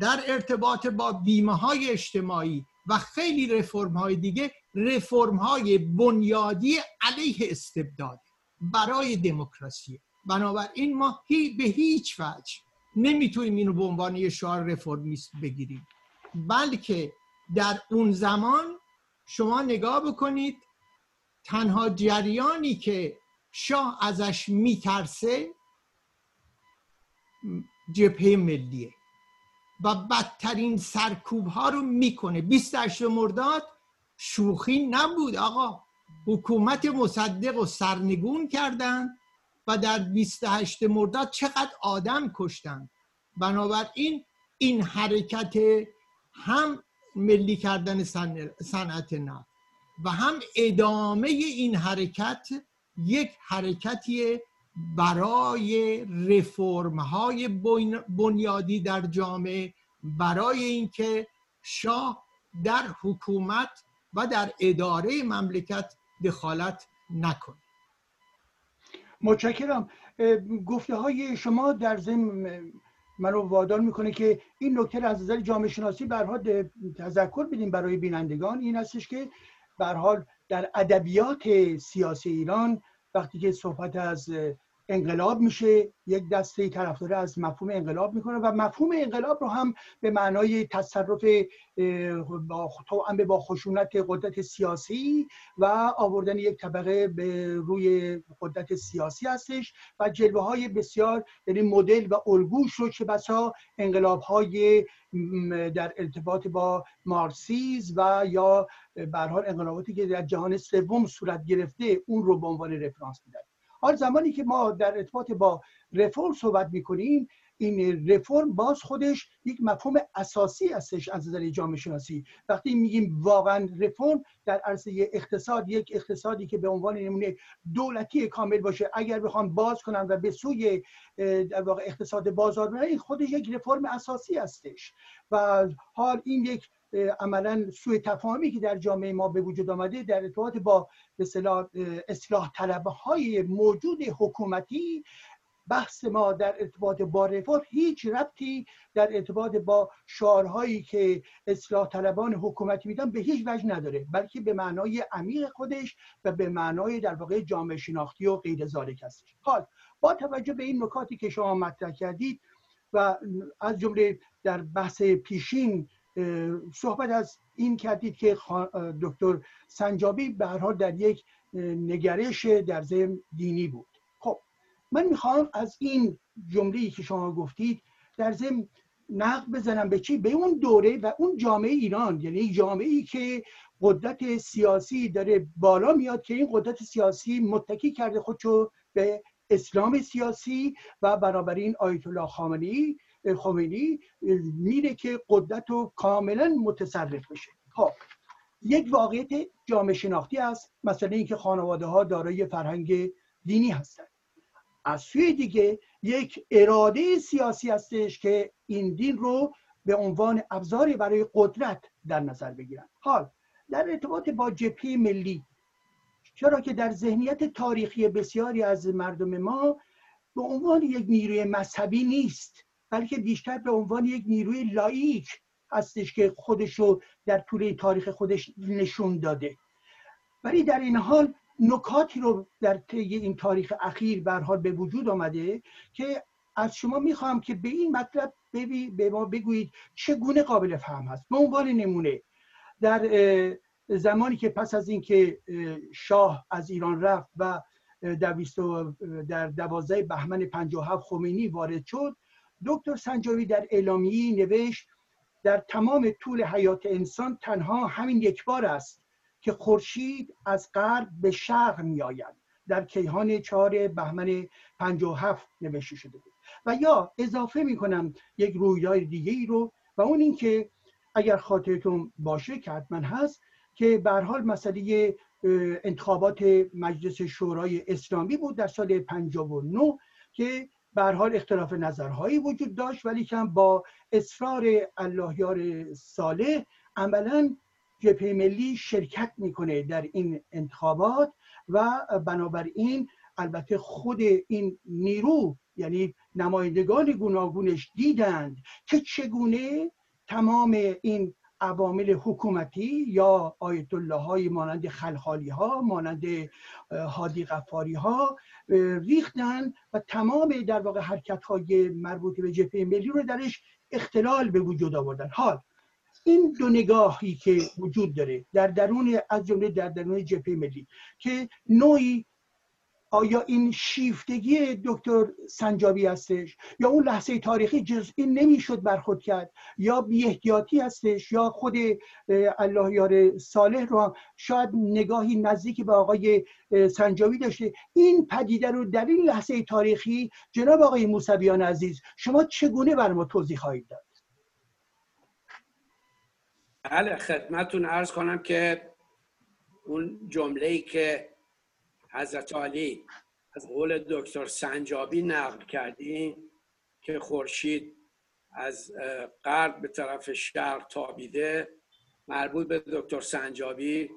[SPEAKER 5] در ارتباط با بیمه های اجتماعی و خیلی رفرم های دیگه رفرم های بنیادی علیه استبداد برای دموکراسی. بنابراین ما به هیچ وجه نمی‌تونیم اینو به عنوان یه شعار رفرمیست بگیریم. بلکه در اون زمان شما نگاه بکنید تنها جریانی که شاه ازش میترسه جبهه ملیه. و بدترین سرکوب ها رو می‌کنه. 28 مرداد شوخی نبود آقا. حکومت مصدق و سرنگون کردن و در 28 مرداد چقدر آدم کشتن. بنابراین این حرکت هم ملی کردن صنعت نفت و هم ادامه این حرکت یک حرکتی برای رفرم های بنیادی در جامعه برای اینکه شاه در حکومت و در اداره مملکت دخالت نکنه.
[SPEAKER 1] متشکرم. گفته های شما در ضمن رو وادار می‌کنه که این نکته از نظر جامعه شناسی به تذکر بدیم برای بینندگان. این هستش که به حال در ادبیات سیاسی ایران وقتی که صحبت از انقلاب میشه یک دسته طرفدار از مفهوم انقلاب می‌کنه و مفهوم انقلاب رو هم به معنای تصرف با با خشونت قدرت سیاسی و آوردن یک طبقه به روی قدرت سیاسی هستش و جلوه های بسیار یعنی مدل و الگوش رو که بسا انقلاب های در ارتباط با مارسیز و یا به انقلاباتی که در جهان سوم صورت گرفته اون رو به عنوان رفرانس میدن. حال زمانی که ما در ارتباط با رفرم صحبت می‌کنیم این رفرم باز خودش یک مفهوم اساسی هستش از نظر جامعه شناسی. وقتی میگیم واقعا رفرم در عرصه اقتصاد یک اقتصادی که به عنوان نمونه دولتی کامل باشه. اگر بخوام باز کنم و به سوی در واقع اقتصاد بازار برن این خودش یک رفرم اساسی هستش. و حال این یک عملا سوء تفاهمی که در جامعه ما به وجود آمده در ارتباط با به اصلاح طلبه های موجود حکومتی بحث ما در ارتباط با رفاه هیچ ربطی در ارتباط با شعارهایی که اصلاح طلبان حکومتی میدن به هیچ وجه نداره بلکه به معنای عمیق خودش و به معنای در واقع جامعه شناختی و غیر ذالک هستش. حال با توجه به این نکاتی که شما مطرح کردید و از جمله در بحث پیشین صحبت از این کردید که دکتر سنجابی حال در یک نگرش در ضمن دینی بود. خب من می‌خوام از این جمله که شما گفتید در ضمن نقد بزنم به چی؟ به اون دوره و اون جامعه ایران. یعنی جامعه ای که قدرت سیاسی داره بالا میاد که این قدرت سیاسی متکی کرده خودشو به اسلام سیاسی و بنابراین آیت الله خامنه‌ای خمینی میره که قدرت رو کاملا متصرف بشه. خب یک واقعیت جامعه شناختی است مثلا اینکه خانواده ها دارای فرهنگ دینی هستند از سوی دیگه یک اراده سیاسی هستش که این دین رو به عنوان ابزاری برای قدرت در نظر بگیرن. حال در ارتباط با جبهه ملی چرا که در ذهنیت تاریخی بسیاری از مردم ما به عنوان یک نیروی مذهبی نیست. بلکه بیشتر به عنوان یک نیروی لایک هستش که خودش رو در طول تاریخ خودش نشون داده. ولی در این حال نکاتی رو در طی این تاریخ اخیر به حال به وجود آمده که از شما می‌خواهم که به این مطلب به ما بگویید چگونه قابل فهم هست. به عنوان نمونه در زمانی که پس از اینکه شاه از ایران رفت و در دوازده بهمن 57 خمینی وارد شد دکتر سنجاوی در اعلامیه نوشت در تمام طول حیات انسان تنها همین یک بار است که خورشید از غرب به شرق می آید در کیهان چهار بهمن 57 نوشته شده بود. و یا اضافه می کنم یک رویداد دیگه ای رو و اون اینکه اگر خاطرتون باشه که حتما هست که به حال مسئله انتخابات مجلس شورای اسلامی بود در سال 59 که به حال اختلاف نظرهایی وجود داشت ولی کم با اصرار اللهیار صالح عملا جبهه ملی شرکت می‌کنه در این انتخابات و بنابراین البته خود این نیرو یعنی نمایندگان گوناگونش دیدند که چگونه تمام این عوامل حکومتی یا آیت الله های مانند خلخالی ها مانند هادی غفاری ها ریختن و تمام در واقع حرکت های مربوط به جبهه ملی رو درش اختلال به وجود آوردن. حال این دو نگاهی که وجود داره در درون از جمله در درون جبهه ملی که نوعی آیا این شیفتگی دکتر سنجابی هستش؟ یا اون لحظه تاریخی جز این نمی‌شد برخود کرد؟ یا بی احتیاطی هستش؟ یا خود الله یار صالح رو شاید نگاهی نزدیکی به آقای سنجابی داشته. این پدیده رو در این لحظه تاریخی جناب آقای موسویان عزیز شما چگونه بر ما توضیح خواهید داد؟
[SPEAKER 2] بله خدمتون ارز کنم که اون جمله ای که حضرت علی از قول دکتر سنجابی نقل کردیم که خورشید از غرب به طرف شرق تابیده مربوط به دکتر سنجابی.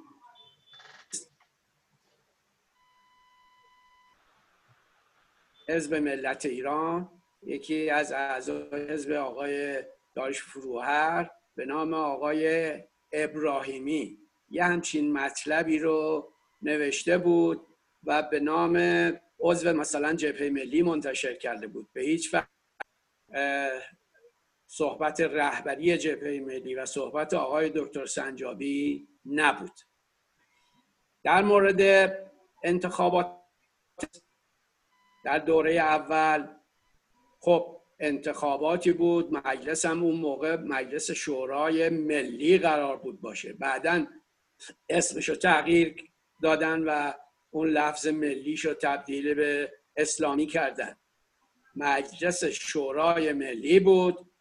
[SPEAKER 2] حزب ملت ایران یکی از اعضای حزب آقای داریش فروهر به نام آقای ابراهیمی. یه همچین مطلبی رو نوشته بود و به نام عضو مثلا جبهه ملی منتشر کرده بود. به هیچ وقت صحبت رهبری جبهه ملی و صحبت آقای دکتر سنجابی نبود. در مورد انتخابات در دوره اول خب انتخاباتی بود. مجلس هم اون موقع مجلس شورای ملی قرار بود باشه. بعدا اسمشو تغییر دادن و اون لفظ ملی شو تبدیل به اسلامی کردن. مجلس شورای ملی بود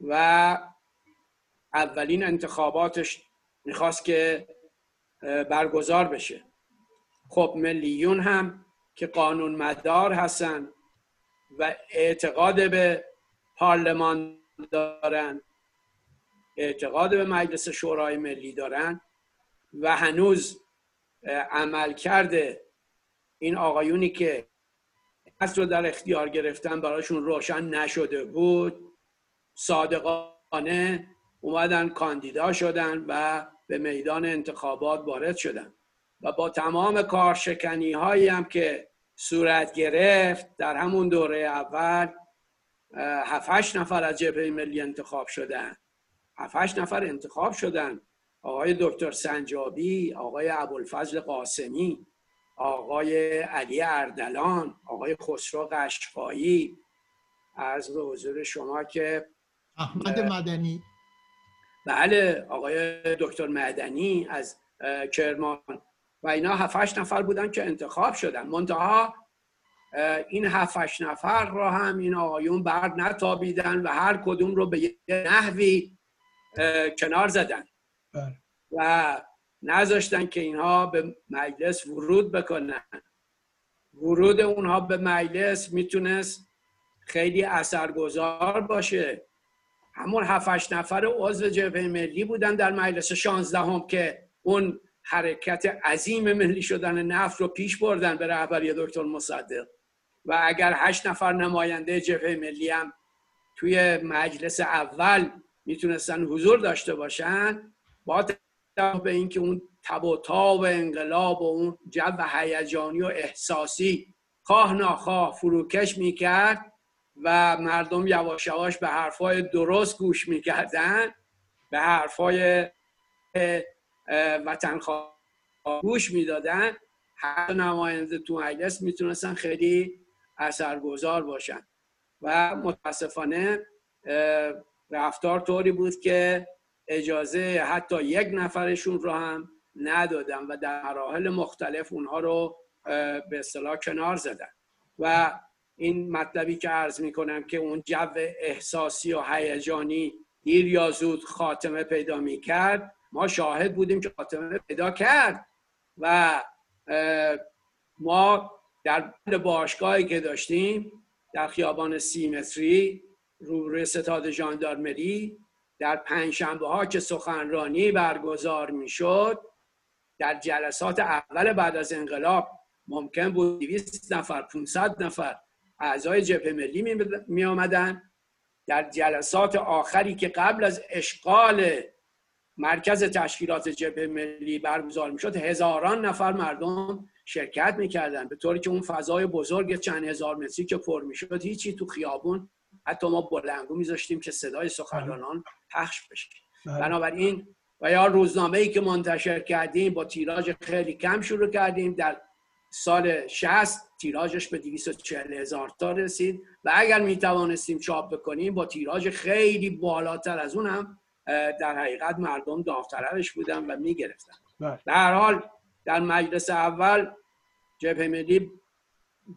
[SPEAKER 2] و اولین انتخاباتش می‌خواست که برگزار بشه. خب ملیون هم که قانون مدار هستن و اعتقاد به پارلمان دارن اعتقاد به مجلس شورای ملی دارن و هنوز عمل کرده این آقایونی که از رو در اختیار گرفتن براشون روشن نشده بود صادقانه اومدن کاندیدا شدن و به میدان انتخابات وارد شدن. و با تمام کارشکنی هایی هم که صورت گرفت در همون دوره اول هفتش نفر از جبهه ملی انتخاب شدن. هفتش نفر انتخاب شدن. آقای دکتر سنجابی آقای ابوالفضل قاسمی آقای علی اردلان آقای خسرو قشقایی. از به حضور شما که
[SPEAKER 5] احمد مدنی.
[SPEAKER 2] بله آقای دکتر مدنی از کرمان. و اینا هفتش نفر بودن که انتخاب شدن. منتها این هفتش نفر را هم این آقایون برد نتابیدن و هر کدوم رو به یه نحوی کنار زدن. بله. و نذاشتن که اینها به مجلس ورود بکنن. ورود اونها به مجلس می‌تونست خیلی اثرگذار باشه. همون هفتش نفر عضو جبهه ملی بودن در مجلس شانزدهم که اون حرکت عظیم ملی شدن نفت رو پیش بردن به رهبری دکتر مصدق. و اگر هشت نفر نماینده جبهه ملی هم توی مجلس اول می‌تونستن حضور داشته باشن با به اینکه اون تب و تاب انقلاب و اون جو هیجانی و احساسی خواه ناخواه فروکش می‌کرد و مردم یواش یواش به حرفای درست گوش می‌کردن به حرفای وطن گوش می‌دادن. هر نماینده تو مجلس می‌تونستن خیلی اثرگذار باشن. و متاسفانه رفتار طوری بود که اجازه حتی یک نفرشون رو هم ندادن و در مراحل مختلف اونها رو به اصطلاح کنار زدن. و این مطلبی که عرض می کنم که اون جو احساسی و هیجانی دیر یا زود خاتمه پیدا می کرد ما شاهد بودیم که خاتمه پیدا کرد و ما در باشگاهی که داشتیم در خیابان سیمتری روبروی ستاد ژاندارمری در پنجشنبه ها که سخنرانی برگزار می‌شد در جلسات اول بعد از انقلاب ممکن بود 200 نفر 500 نفر اعضای جبهه ملی می آمدن در جلسات آخری که قبل از اشغال مرکز تشکیلات جبهه ملی برگزار می‌شد هزاران نفر مردم شرکت می‌کردن. به طوری که اون فضای بزرگ چند هزار متری که پر می‌شد هیچی تو خیابون حتی ما بلنگو میذاشتیم که صدای سخنرانان پخش بشه بله. بنابراین و یا روزنامه ای که منتشر کردیم با تیراژ خیلی کم شروع کردیم در سال 60 تیراژش به 240 هزار تا رسید و اگر می توانستیم چاپ بکنیم با تیراژ خیلی بالاتر از اون هم در حقیقت مردم داوطلبش بودن و می گرفتن بله. در حال در مجلس اول جبهه ملی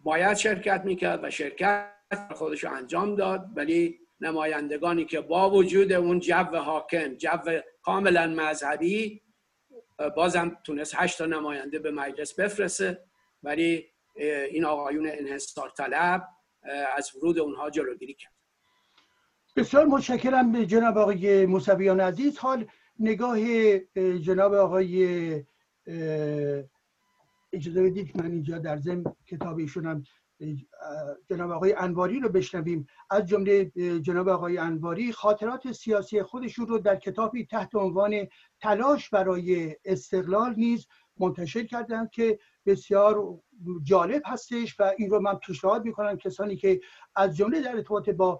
[SPEAKER 2] باید شرکت می‌کرد و شرکت خودش انجام داد ولی نمایندگانی که با وجود اون جو حاکم جو کاملا مذهبی بازم تونست هشت تا نماینده به مجلس بفرسته ولی این آقایون انحصار طلب از ورود اونها جلوگیری کرد.
[SPEAKER 1] بسیار متشکرم به جناب آقای موسویان عزیز. حال نگاه جناب آقای اجازه بدید من اینجا در ضمن کتاب ایشونم جناب آقای انواری رو بشنویم. از جمله جناب آقای انواری خاطرات سیاسی خودشون رو در کتابی تحت عنوان تلاش برای استقلال نیز منتشر کردند که بسیار جالب هستش و این رو من پیشنهاد می‌کنم کسانی که از جمله در ارتباط با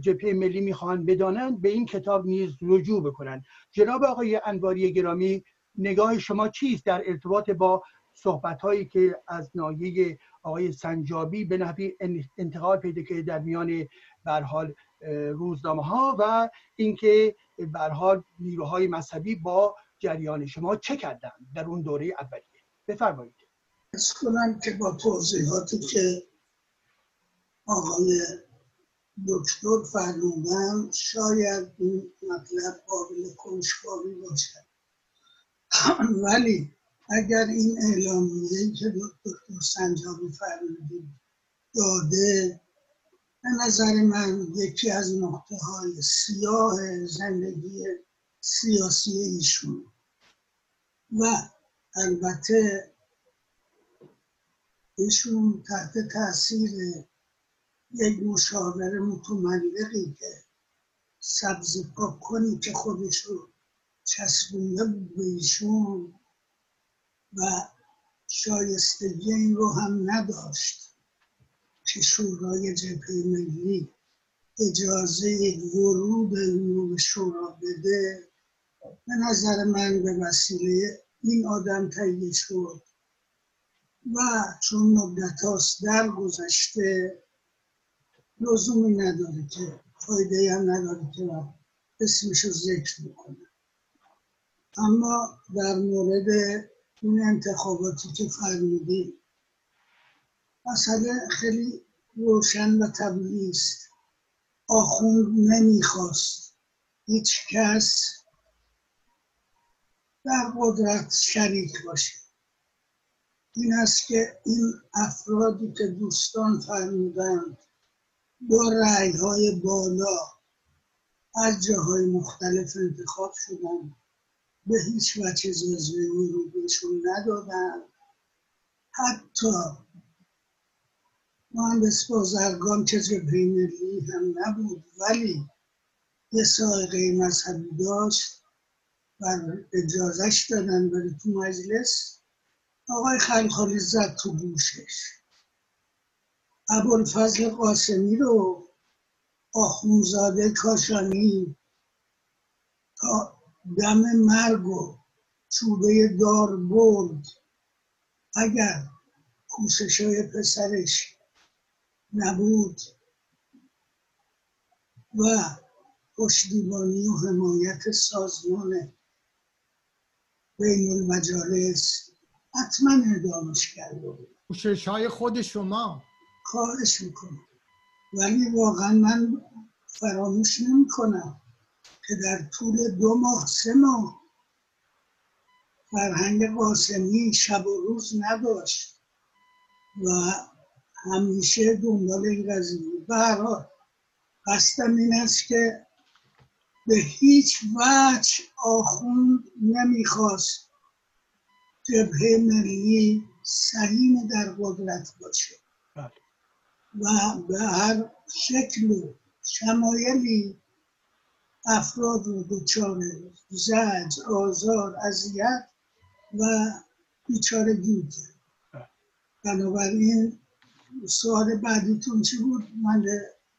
[SPEAKER 1] جبهه ملی می‌خوان بدانند به این کتاب نیز رجوع بکنند جناب آقای انواری گرامی نگاه شما چیست در ارتباط با صحبت هایی که از ناحیه آقای سنجابی به نحوی انتقال پیدا که در میان برحال روزنامه ها و اینکه برحال نیروهای مذهبی با جریان شما چه کردن در اون دوره اولیه. بفرمایید.
[SPEAKER 3] از کنم که با توضیحاتی که آقای دکتر فرمودن شاید این مطلب قابل کنشکاوی باشد. ولی اگر این اعلامیه که دکتر سنجابی فرمودید داده به نظر من یکی از نقطه های سیاه زندگی سیاسی ایشون. و البته ایشون تحت تاثیر یک مشاور متملقی که سبز پاک کنی که خودش رو چسبونده بود به ایشون و شایستگی این رو هم نداشت که شورای جبهه ملی اجازه ورود رو به شورا بده. به نظر من به وسیله این آدم تهیه شد و چون مدت هاست در گذشته لزومی نداره که فایده هم نداره که اسمش رو ذکر بکنه اما در مورد این انتخاباتی که فرمودی مسئله خیلی روشن و طبیعی است. آخوند نمی‌خواست هیچ کس در قدرت شریک باشه. این است که این افرادی که دوستان فرمودند با رعی های بالا از جاهای مختلف انتخاب شدن به هیچ وجه اجازه بهشون ندادن حتی مهندس بازرگان که جبهه ملی هم نبود ولی یه سایقه مذهبی داشت و اجازهش دادن ولی تو مجلس. آقای خلخالی زد تو گوشش. ابوالفضل قاسمی رو آخونزاده کاشانی تا دم مرگ و چوبه دار برد. اگر کوشش های پسرش نبود و پشتیبانی و حمایت سازمان بین المجالس حتما اعدامش کرده
[SPEAKER 5] کوشش های خود شما.
[SPEAKER 3] خواهش می‌کنم ولی واقعا من فراموش نمی کنم که در طول دو ماه سه ماه. فرهنگ قاسمی شب و روز نداشت و همیشه دنبال این قضیه برحال قصدم این است که به هیچ وجه آخوند نمی‌خواست جبهه ملی سهیم در قدرت باشه. بله. و به هر شکل و شمایلی افراد رو دچار زج آزار اذیت و بیچارگی کرد بله. بنابراین سوال بعدیتون چی بود؟ من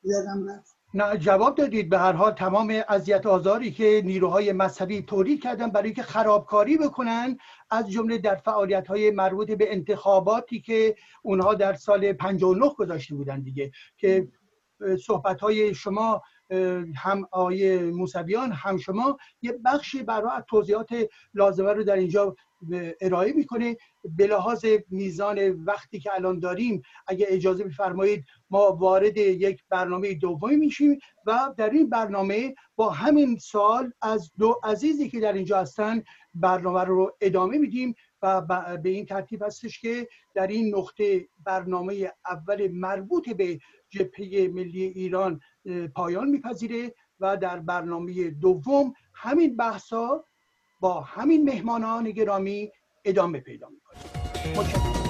[SPEAKER 3] یادم رفت.
[SPEAKER 1] نه جواب دادید. به هر حال تمام اذیت آزاری که نیروهای مذهبی تولید کردن برای اینکه خرابکاری بکنن از جمله در فعالیت های مربوط به انتخاباتی که اونها در سال 59 گذاشته بودن دیگه که صحبت های شما هم آقای موسویان هم شما یه بخشی برای توضیحات لازمه رو در اینجا ارائه می‌کنه. به لحاظ میزان وقتی که الان داریم اگه اجازه بفرمایید ما وارد یک برنامه دومی میشیم و در این برنامه با همین سال از دو عزیزی که در اینجا هستن برنامه رو ادامه میدیم و به این ترتیب هستش که در این نقطه برنامه اول مربوط به جبهه ملی ایران پایان میپذیره و در برنامه دوم همین بحثا با همین مهمانان گرامی ادامه پیدا می‌کنه